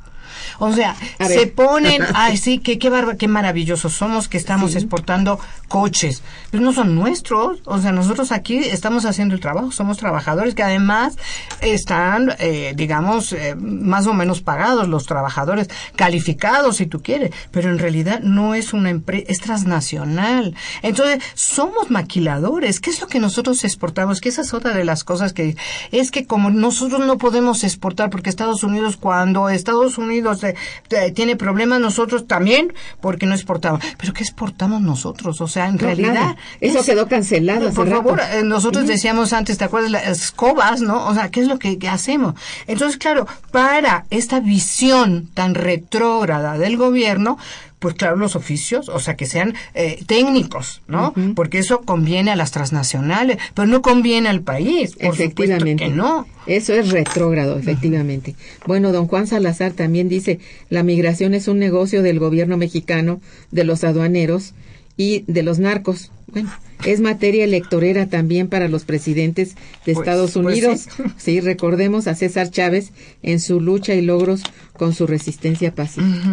O sea, A se ver. ponen, ay, sí, que qué, barba, qué maravillosos somos que estamos exportando coches. Pero no son nuestros. O sea, nosotros aquí estamos haciendo el trabajo. Somos trabajadores que además están, eh, digamos, eh, más o menos pagados los trabajadores, calificados si tú quieres. Pero en realidad no es una empresa, es transnacional. Entonces, somos maquiladores. ¿Qué es lo que nosotros exportamos? Que esa es otra de las cosas que es que como nosotros no podemos exportar porque Estados Unidos, cuando Estados Unidos eh, eh, tiene problemas, nosotros también, porque no exportamos. Pero ¿qué exportamos nosotros? O sea, en No, realidad... nada. Eso es- quedó cancelado hace Por rato. favor, eh, nosotros decíamos antes, ¿te acuerdas? Las escobas, ¿no? O sea, ¿qué es lo que, que hacemos? Entonces, claro, para esta visión tan retrógrada del gobierno, pues claro, los oficios, o sea, que sean eh, técnicos, ¿no? Porque eso conviene a las transnacionales, pero no conviene al país, por efectivamente. que no. Eso es retrógrado, efectivamente. Bueno, don Juan Salazar también dice, la migración es un negocio del gobierno mexicano, de los aduaneros y de los narcos. Bueno, es materia electorera también para los presidentes de Pues- Estados pues Unidos. sí. sí, recordemos a César Chávez en su lucha y logros con su resistencia pacífica.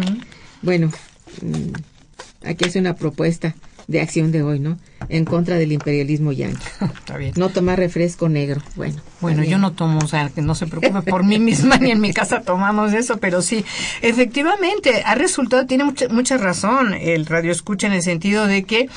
Bueno, aquí hace una propuesta de acción de hoy, ¿no? En contra del imperialismo yanqui. Está bien. No tomar refresco negro. Bueno. Bueno, yo no tomo, o sea, que no se preocupe por mí misma ni en mi casa tomamos eso, pero sí, efectivamente, ha resultado, tiene mucha, mucha razón el radio escucha en el sentido de que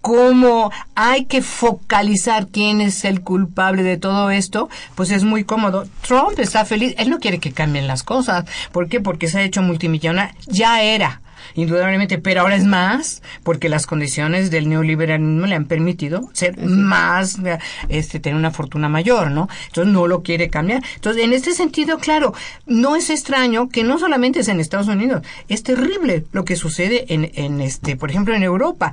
como hay que focalizar quién es el culpable de todo esto, pues es muy cómodo. Trump está feliz, él no quiere que cambien las cosas. ¿Por qué? Porque se ha hecho multimillonario. Ya era indudablemente, pero ahora es más porque las condiciones del neoliberalismo le han permitido ser más, este, tener una fortuna mayor, ¿no? Entonces no lo quiere cambiar. Entonces, en este sentido, claro, no es extraño que no solamente es en Estados Unidos, es terrible lo que sucede en, en este, por ejemplo, en Europa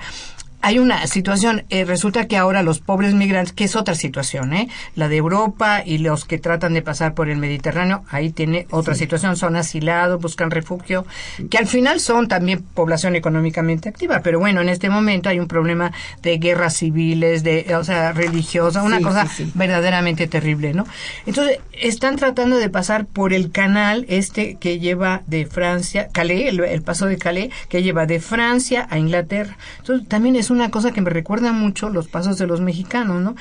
hay una situación, eh, resulta que ahora los pobres migrantes, que es otra situación, ¿eh? la de Europa y los que tratan de pasar por el Mediterráneo, ahí tiene otra situación, son asilados, buscan refugio, que al final son también población económicamente activa, pero bueno, en este momento hay un problema de guerras civiles, de, o sea, religiosa, una cosa verdaderamente terrible, ¿no? Entonces, están tratando de pasar por el canal este que lleva de Francia, Calais, el, el paso de Calais, que lleva de Francia a Inglaterra. Entonces, también es un una cosa que me recuerda mucho los pasos de los mexicanos, ¿no?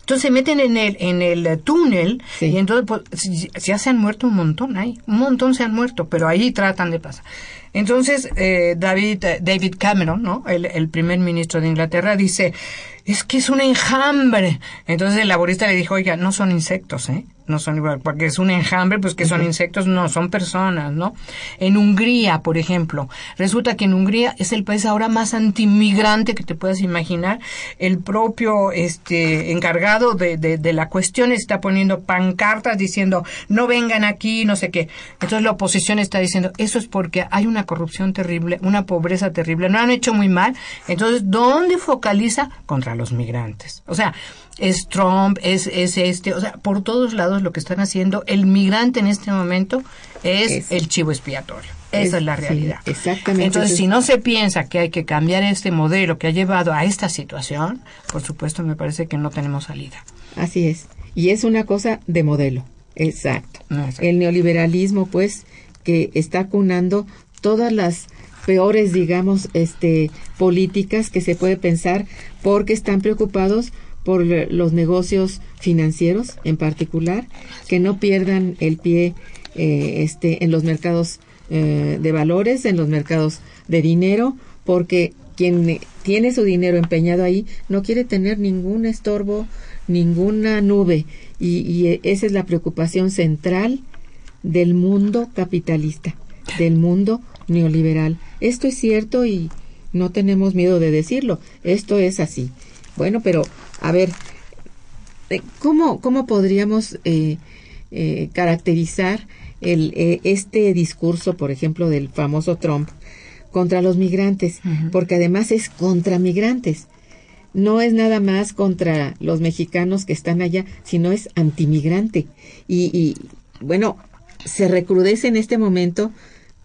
Entonces se meten en el, en el túnel y entonces pues, ya se han muerto un montón ahí, un montón se han muerto, pero ahí tratan de pasar. Entonces eh, David, David Cameron, ¿no? El, el primer ministro de Inglaterra dice, es que es un enjambre. Entonces el laborista le dijo, oiga, no son insectos, ¿eh? no son igual, porque es un enjambre, pues que son insectos, no, son personas, ¿no? En Hungría, por ejemplo, resulta que en Hungría es el país ahora más antimigrante que te puedas imaginar. El propio este encargado de, de, de la cuestión está poniendo pancartas diciendo no vengan aquí, no sé qué. Entonces la oposición está diciendo eso es porque hay una corrupción terrible, una pobreza terrible, no han hecho muy mal. Entonces, ¿dónde focaliza? Contra los migrantes. O sea, es Trump, es, es este, o sea, por todos lados lo que están haciendo, el migrante en este momento es, el chivo expiatorio. Esa es, la realidad. exactamente. Entonces, si no se piensa que hay que cambiar este modelo que ha llevado a esta situación, por supuesto me parece que no tenemos salida. Así es. Y es una cosa de modelo. Exacto. El neoliberalismo, pues, que está cunando todas las peores, digamos, este, políticas que se puede pensar porque están preocupados por los negocios financieros en particular, que no pierdan el pie eh, este, en los mercados eh, de valores, en los mercados de dinero, porque quien tiene su dinero empeñado ahí no quiere tener ningún estorbo, ninguna nube. Y, y esa es la preocupación central del mundo capitalista, del mundo neoliberal. Esto es cierto y no tenemos miedo de decirlo. Esto es así. Bueno, pero a ver, eh, ¿cómo, cómo podríamos eh, eh, caracterizar el, este discurso, por ejemplo, del famoso Trump contra los migrantes? Porque además es contra migrantes. No es nada más contra los mexicanos que están allá, sino es antimigrante. Y, y bueno, se recrudece en este momento,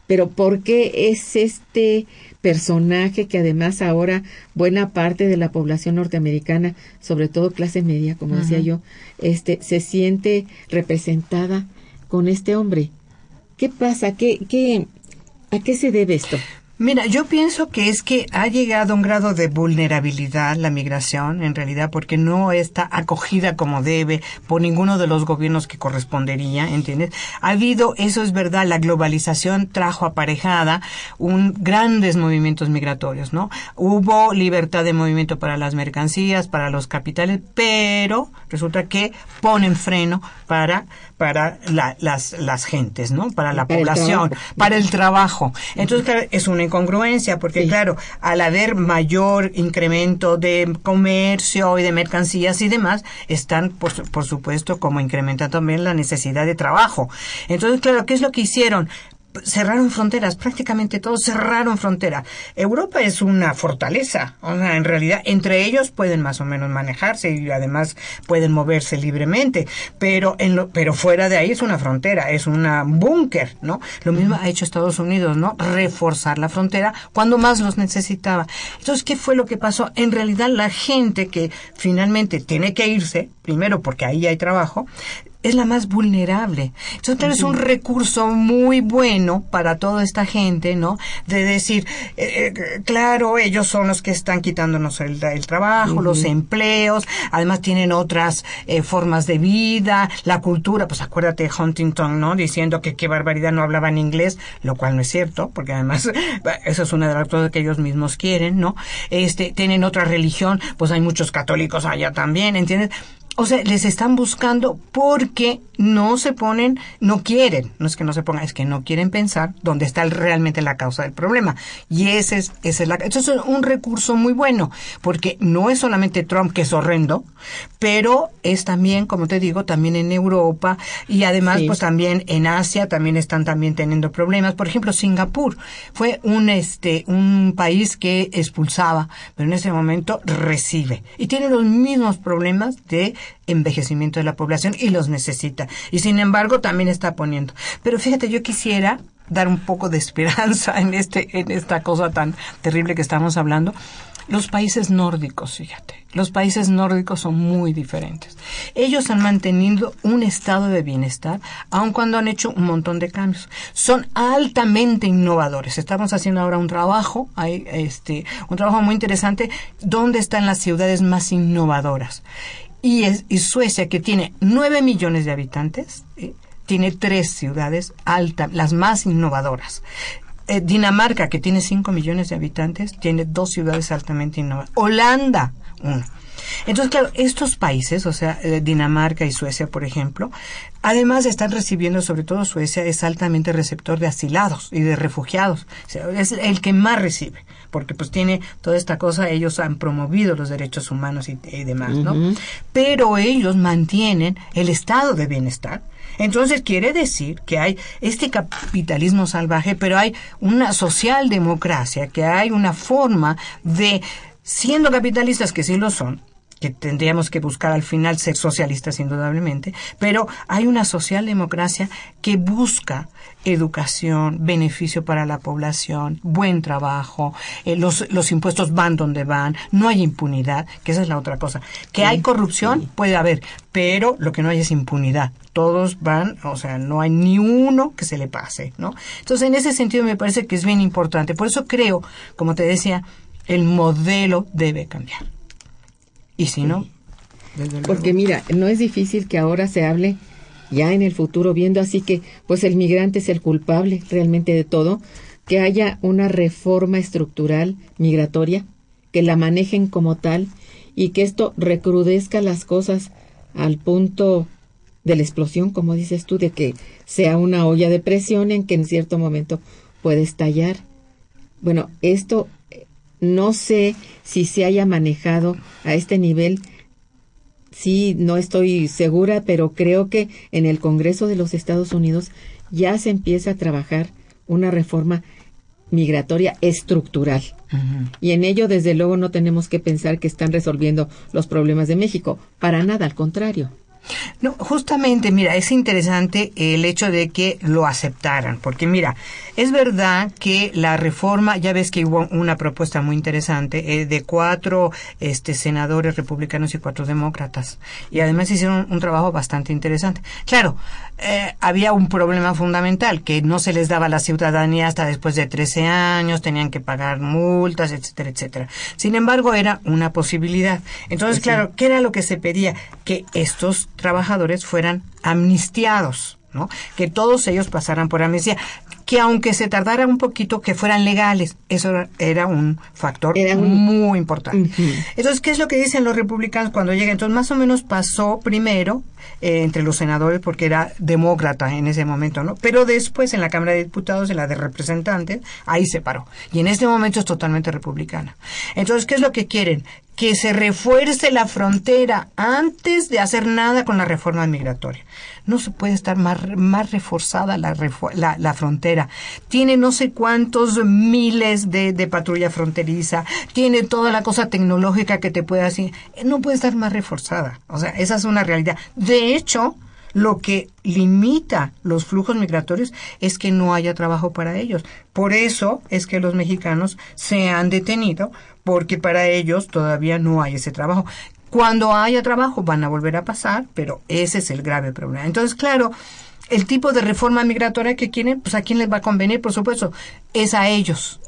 pero ¿por qué es este personaje que además ahora buena parte de la población norteamericana, sobre todo clase media, como decía yo, este se siente representada con este hombre. ¿Qué pasa? ¿Qué, qué, ¿A qué se debe esto? Mira, yo pienso que es que ha llegado a un grado de vulnerabilidad la migración, en realidad, porque no está acogida como debe por ninguno de los gobiernos que correspondería, ¿entiendes? Ha habido, eso es verdad, la globalización trajo aparejada un grandes movimientos migratorios, ¿no? Hubo libertad de movimiento para las mercancías, para los capitales, pero resulta que ponen freno para para las las gentes, ¿no? Para la población, para el trabajo. Entonces, es una incongruencia, porque claro, al haber mayor incremento de comercio y de mercancías y demás, están, por, por supuesto, como incrementando también la necesidad de trabajo. Entonces, claro, ¿qué es lo que hicieron? Cerraron fronteras, prácticamente todos cerraron fronteras. Europa es una fortaleza, o sea, en realidad entre ellos pueden más o menos manejarse y además pueden moverse libremente, pero en lo, pero fuera de ahí es una frontera, es una búnker, ¿no? Lo mismo ha hecho Estados Unidos, ¿no? Reforzar la frontera cuando más los necesitaba. Entonces, ¿qué fue lo que pasó? En realidad la gente que finalmente tiene que irse, primero porque ahí hay trabajo, es la más vulnerable. Entonces, es un recurso muy bueno para toda esta gente, ¿no? De decir, eh, eh, claro, ellos son los que están quitándonos el, trabajo, los empleos, además tienen otras eh, formas de vida, la cultura, pues acuérdate de Huntington, ¿no? Diciendo que qué barbaridad no hablaban inglés, lo cual no es cierto, porque además eso es una de las cosas que ellos mismos quieren, ¿no? Este, tienen otra religión, pues hay muchos católicos allá también, ¿entiendes? O sea, les están buscando porque no se ponen, no quieren, no es que no se pongan, es que no quieren pensar dónde está realmente la causa del problema. Y ese es, ese es la, eso es un recurso muy bueno, porque no es solamente Trump que es horrendo, pero es también, como te digo, también en Europa y además pues también en Asia también están también teniendo problemas. Por ejemplo, Singapur fue un, este, un país que expulsaba, pero en ese momento recibe y tiene los mismos problemas de envejecimiento de la población y los necesita. Y sin embargo también está poniendo. Pero fíjate, yo quisiera dar un poco de esperanza en este en esta cosa tan terrible que estamos hablando. Los países nórdicos, fíjate, los países nórdicos son muy diferentes. Ellos han mantenido un estado de bienestar, aun cuando han hecho un montón de cambios. Son altamente innovadores. Estamos haciendo ahora un trabajo, hay este, un trabajo muy interesante, donde están las ciudades más innovadoras y, Suecia, que tiene 9 millones de habitantes, eh, tiene tres ciudades altas, las más innovadoras. Eh, Dinamarca, que tiene 5 millones de habitantes, tiene dos ciudades altamente innovadoras. Holanda, una. Entonces, claro, estos países, o sea, eh, Dinamarca y Suecia, por ejemplo, además están recibiendo, sobre todo Suecia, es altamente receptor de asilados y de refugiados. es el que más recibe porque pues tiene toda esta cosa, ellos han promovido los derechos humanos y, demás, ¿no? Pero ellos mantienen el estado de bienestar. Entonces quiere decir que hay este capitalismo salvaje, pero hay una socialdemocracia, que hay una forma de, siendo capitalistas que sí lo son, que tendríamos que buscar al final ser socialistas indudablemente, pero hay una socialdemocracia que busca educación, beneficio para la población, buen trabajo, eh, los, los impuestos van donde van, no hay impunidad, que esa es la otra cosa. Que hay corrupción, puede haber, pero lo que no hay es impunidad. Todos van, o sea, no hay ni uno que se le pase, ¿no? Entonces, en ese sentido me parece que es bien importante. Por eso creo, como te decía, el modelo debe cambiar. Y si no, Porque mira, no es difícil que ahora se hable ya en el futuro, viendo así que pues el migrante es el culpable realmente de todo, que haya una reforma estructural migratoria, que la manejen como tal y que esto recrudezca las cosas al punto de la explosión, como dices tú, de que sea una olla de presión en que en cierto momento puede estallar. Bueno, esto no sé si se haya manejado a este nivel. Sí, no estoy segura, pero creo que en el Congreso de los Estados Unidos ya se empieza a trabajar una reforma migratoria estructural. Y en ello, desde luego, no tenemos que pensar que están resolviendo los problemas de México. Para nada, al contrario. No, justamente, mira, es interesante el hecho de que lo aceptaran, porque mira, es verdad que la reforma, ya ves que hubo una propuesta muy interesante eh, de cuatro este, senadores republicanos y cuatro demócratas, y además hicieron un trabajo bastante interesante. Claro, eh, había un problema fundamental, que no se les daba la ciudadanía hasta después de 13 años, tenían que pagar multas, etcétera, etcétera. Sin embargo, era una posibilidad. Entonces, claro, ¿qué era lo que se pedía? Que estos trabajadores fueran amnistiados. ¿no? Que todos ellos pasaran por amnistía que aunque se tardara un poquito, que fueran legales. Eso era un factor muy importante. Entonces, ¿qué es lo que dicen los republicanos cuando llegan? Entonces, más o menos pasó primero eh, entre los senadores porque era demócrata en ese momento, ¿no? Pero después en la Cámara de Diputados, en la de Representantes, ahí se paró. Y en este momento es totalmente republicana. Entonces, ¿qué es lo que quieren? que se refuerce la frontera antes de hacer nada con la reforma migratoria no se puede estar más, más reforzada la, la, frontera. Tiene no sé cuántos miles de, de patrulla fronteriza, tiene toda la cosa tecnológica que te puede hacer. No puede estar más reforzada. O sea, esa es una realidad. Hecho, lo que limita los flujos migratorios es que no haya trabajo para ellos. Por eso es que los mexicanos se han detenido, porque para ellos todavía no hay ese trabajo Cuando haya trabajo van a volver a pasar, pero ese es el grave problema. Entonces, claro, el tipo de reforma migratoria que quieren, pues a quién les va a convenir, por supuesto, es a ellos.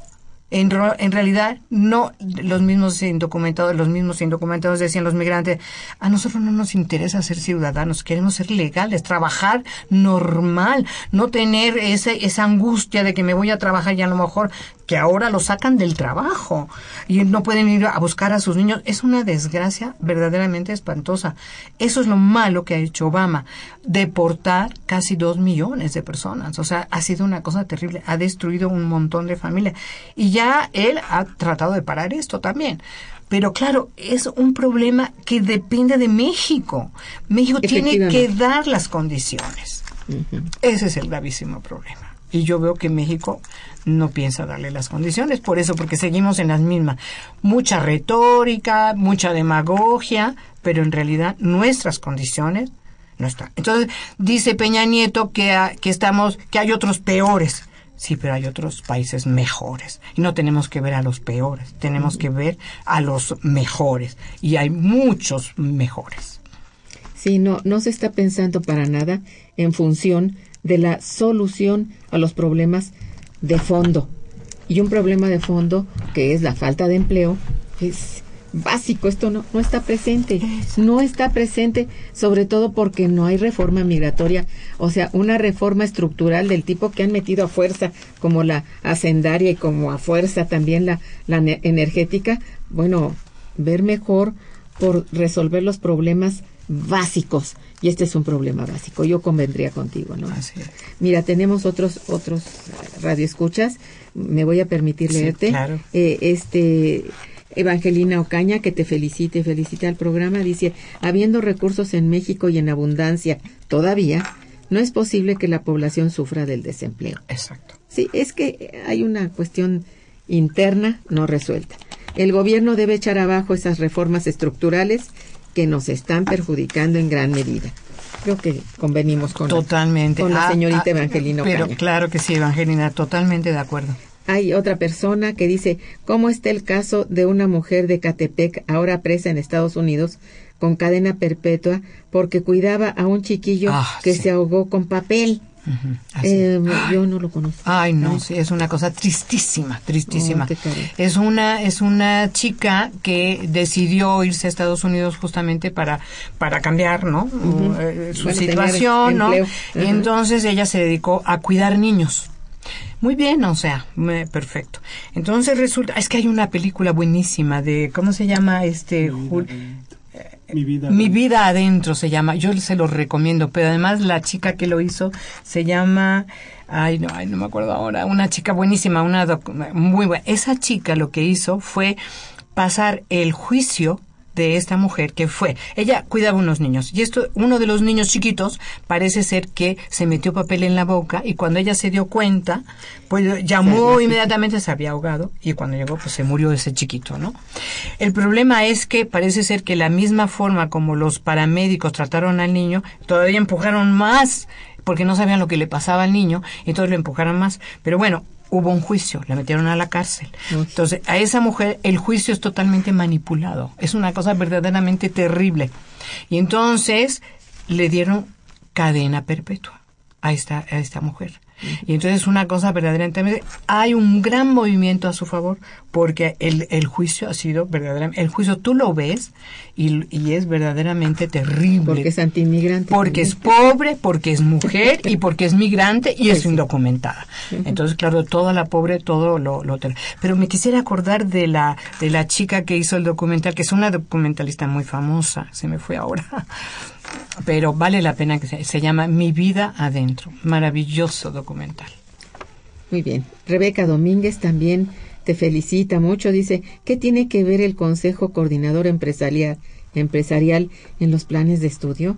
En, en realidad, no los mismos indocumentados, los mismos indocumentados decían los migrantes, a nosotros no nos interesa ser ciudadanos, queremos ser legales, trabajar normal, no tener ese, esa angustia de que me voy a trabajar y a lo mejor que ahora lo sacan del trabajo y no pueden ir a buscar a sus niños. Es una desgracia verdaderamente espantosa. Eso es lo malo que ha hecho Obama, deportar casi dos millones de personas. O sea, ha sido una cosa terrible. Ha destruido un montón de familias. Y ya él ha tratado de parar esto también. Pero claro, es un problema que depende de México. México tiene que dar las condiciones. Ese es el gravísimo problema. Y yo veo que México no piensa darle las condiciones, por eso, porque seguimos en las mismas. Mucha retórica, mucha demagogia, pero en realidad nuestras condiciones no están. Entonces, dice Peña Nieto que, que estamos, que hay otros peores. Sí, pero hay otros países mejores. Y no tenemos que ver a los peores, tenemos que ver a los mejores. Y hay muchos mejores. Sí, no, no se está pensando para nada en función de la solución a los problemas de fondo. Y un problema de fondo, que es la falta de empleo, es básico, esto no, no está presente. No está presente, sobre todo porque no hay reforma migratoria, o sea, una reforma estructural del tipo que han metido a fuerza, como la hacendaria y como a fuerza también la, la ne- energética. Bueno, ver mejor por resolver los problemas básicos. Y este es un problema básico. Yo convendría contigo, ¿no? Así es. Mira, tenemos otros otros radioescuchas. Me voy a permitir Sí, leerte. claro. Eh, este Evangelina Ocaña, que te felicite, felicita al programa, dice, habiendo recursos en México y en abundancia todavía, no es posible que la población sufra del desempleo. Exacto. Sí, es que hay una cuestión interna no resuelta. El gobierno debe echar abajo esas reformas estructurales que nos están perjudicando en gran medida. Creo que convenimos con, Totalmente. con la Ah, señorita ah, Evangelina Pero claro que sí, Evangelina, totalmente de acuerdo. Hay otra persona que dice, ¿cómo está el caso de una mujer de Catepec, ahora presa en Estados Unidos, con cadena perpetua, porque cuidaba a un chiquillo Ah, que sí. se ahogó con papel? Eh, yo no lo conozco. Ay, no, Ay. sí, es una cosa tristísima, tristísima. Oh, es una es una chica que decidió irse a Estados Unidos justamente para para cambiar, ¿no? Eh, su Bueno, tener situación, ¿no? Y entonces ella se dedicó a cuidar niños. Muy bien, o sea, me- perfecto. Entonces resulta, es que hay una película buenísima de, ¿cómo se llama este? Jul- Mi vida. Mi vida adentro se llama, yo se lo recomiendo, pero además la chica que lo hizo se llama, ay no, ay, no me acuerdo ahora, una chica buenísima, una docu- muy buena. Esa chica lo que hizo fue pasar el juicio de esta mujer que fue, ella cuidaba unos niños y esto, uno de los niños chiquitos parece ser que se metió papel en la boca y cuando ella se dio cuenta, pues llamó inmediatamente, se había ahogado y cuando llegó pues se murió ese chiquito, ¿no? El problema es que parece ser que la misma forma como los paramédicos trataron al niño, todavía empujaron más porque no sabían lo que le pasaba al niño, entonces lo empujaron más. Pero bueno, hubo un juicio, la metieron a la cárcel. Entonces, a esa mujer el juicio es totalmente manipulado. Es una cosa verdaderamente terrible. Y entonces le dieron cadena perpetua a esta, a esta mujer. Y entonces es una cosa verdaderamente... Hay un gran movimiento a su favor porque el, el juicio ha sido verdaderamente... El juicio tú lo ves y, y es verdaderamente terrible. Porque es antiinmigrante. Porque es pobre, porque es mujer y porque es migrante y es indocumentada. Entonces, claro, toda la pobre, todo lo, Pero me quisiera acordar de la, de la chica que hizo el documental, que es una documentalista muy famosa, se me fue ahora. Pero vale la pena que se, se llama Mi vida adentro. Maravilloso documental. Muy bien. Rebeca Domínguez también te felicita mucho. Dice, ¿qué tiene que ver el Consejo Coordinador Empresarial, empresarial en los planes de estudio?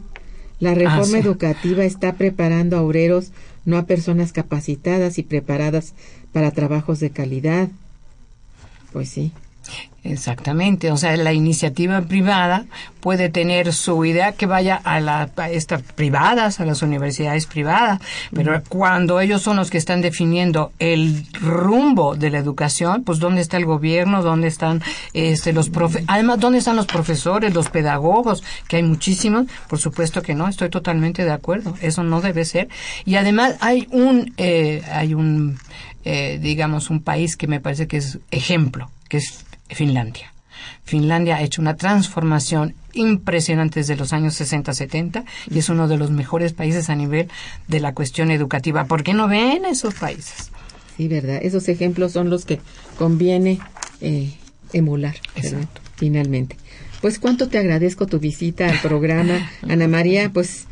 La reforma sí. educativa está preparando a obreros, no a personas capacitadas y preparadas para trabajos de calidad. Pues sí. Exactamente, o sea, la iniciativa privada puede tener su idea que vaya a, las estas privadas, a las universidades privadas, pero cuando ellos son los que están definiendo el rumbo de la educación, pues dónde está el gobierno, dónde están este los profe además dónde están los profesores, los pedagogos, que hay muchísimos, por supuesto que no, estoy totalmente de acuerdo, eso no debe ser. Y además hay un eh, hay un eh, digamos un país que me parece que es ejemplo, que es Finlandia. Finlandia ha hecho una transformación impresionante desde los años 60-70 y es uno de los mejores países a nivel de la cuestión educativa. ¿Por qué no ven esos países? Sí, verdad. Esos ejemplos son los que conviene eh, emular. Finalmente. Pues cuánto te agradezco tu visita al programa, Ana María, pues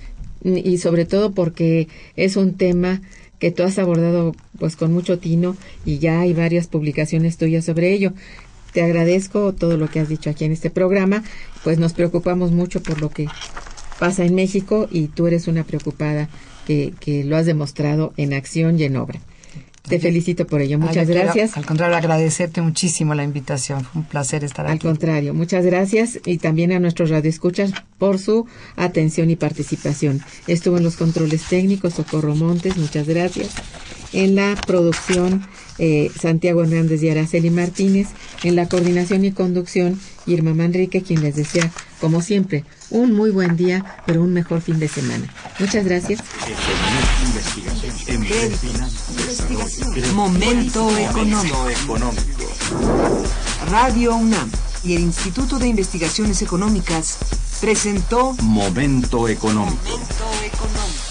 y sobre todo porque es un tema que tú has abordado pues con mucho tino y ya hay varias publicaciones tuyas sobre ello. Te agradezco todo lo que has dicho aquí en este programa, pues nos preocupamos mucho por lo que pasa en México y tú eres una preocupada que, que lo has demostrado en acción y en obra. Te felicito por ello. Muchas gracias. al contrario, agradecerte muchísimo la invitación. Fue un placer estar aquí. Al contrario, muchas gracias y también a nuestros radioescuchas por su atención y participación. Estuvo en los controles técnicos Socorro Montes, muchas gracias. En la producción eh, Santiago Hernández y Araceli Martínez. En la coordinación y conducción Irma Manrique, quien les desea, como siempre, un muy buen día, pero un mejor fin de semana. Muchas gracias. Momento económico. Radio UNAM y el Instituto de Investigaciones Económicas presentó Momento económico. Momento económico.